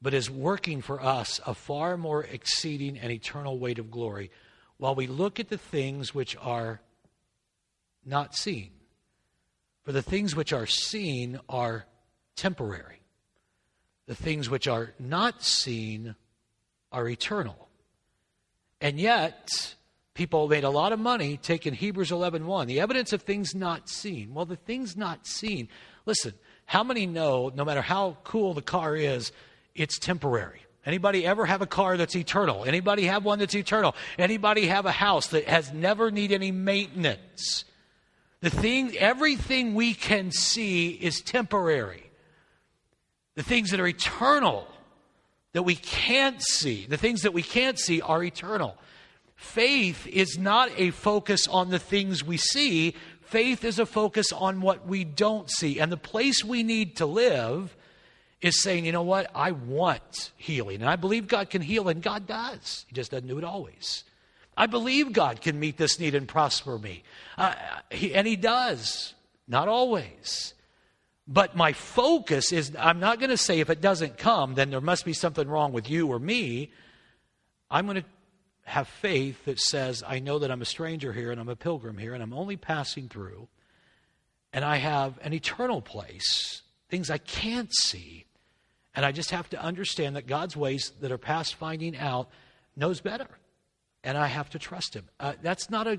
but is working for us a far more exceeding and eternal weight of glory, while we look at the things which are not seen. For the things which are seen are temporary, the things which are not seen are eternal. And yet, people made a lot of money taking Hebrews 11:1, the evidence of things not seen. Well, the things not seen. Listen, how many know no matter how cool the car is, it's temporary? Anybody ever have a car that's eternal? Anybody have one that's eternal? Anybody have a house that has never need any maintenance? The thing, everything we can see is temporary. The things that are eternal, that we can't see, the things that we can't see are eternal. Faith is not a focus on the things we see. Faith is a focus on what we don't see. And the place we need to live is saying, you know what? I want healing. And I believe God can heal, and God does. He just doesn't do it always. I believe God can meet this need and prosper me. Uh, he, and He does, not always. But my focus is I'm not going to say if it doesn't come, then there must be something wrong with you or me. I'm going to have faith that says, I know that I'm a stranger here and I'm a pilgrim here and I'm only passing through. And I have an eternal place, things I can't see. And I just have to understand that God's ways that are past finding out knows better and I have to trust him. Uh, that's not a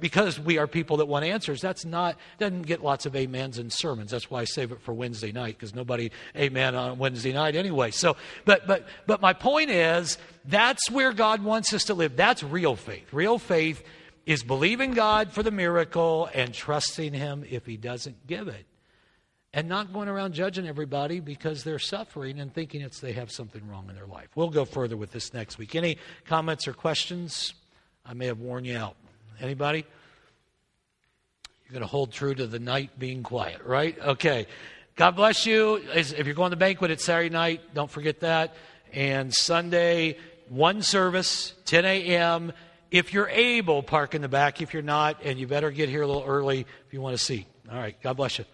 because we are people that want answers. That's not doesn't get lots of amens in sermons. That's why I save it for Wednesday night because nobody amen on Wednesday night anyway. So, but but but my point is that's where God wants us to live. That's real faith. Real faith is believing God for the miracle and trusting Him if He doesn't give it and not going around judging everybody because they're suffering and thinking it's they have something wrong in their life. We'll go further with this next week. Any comments or questions? I may have worn you out. Anybody? You're going to hold true to the night being quiet, right? Okay. God bless you. If you're going to the banquet, it's Saturday night. Don't forget that. And Sunday, one service, 10 a.m. If you're able, park in the back. If you're not, and you better get here a little early if you want to see. All right. God bless you.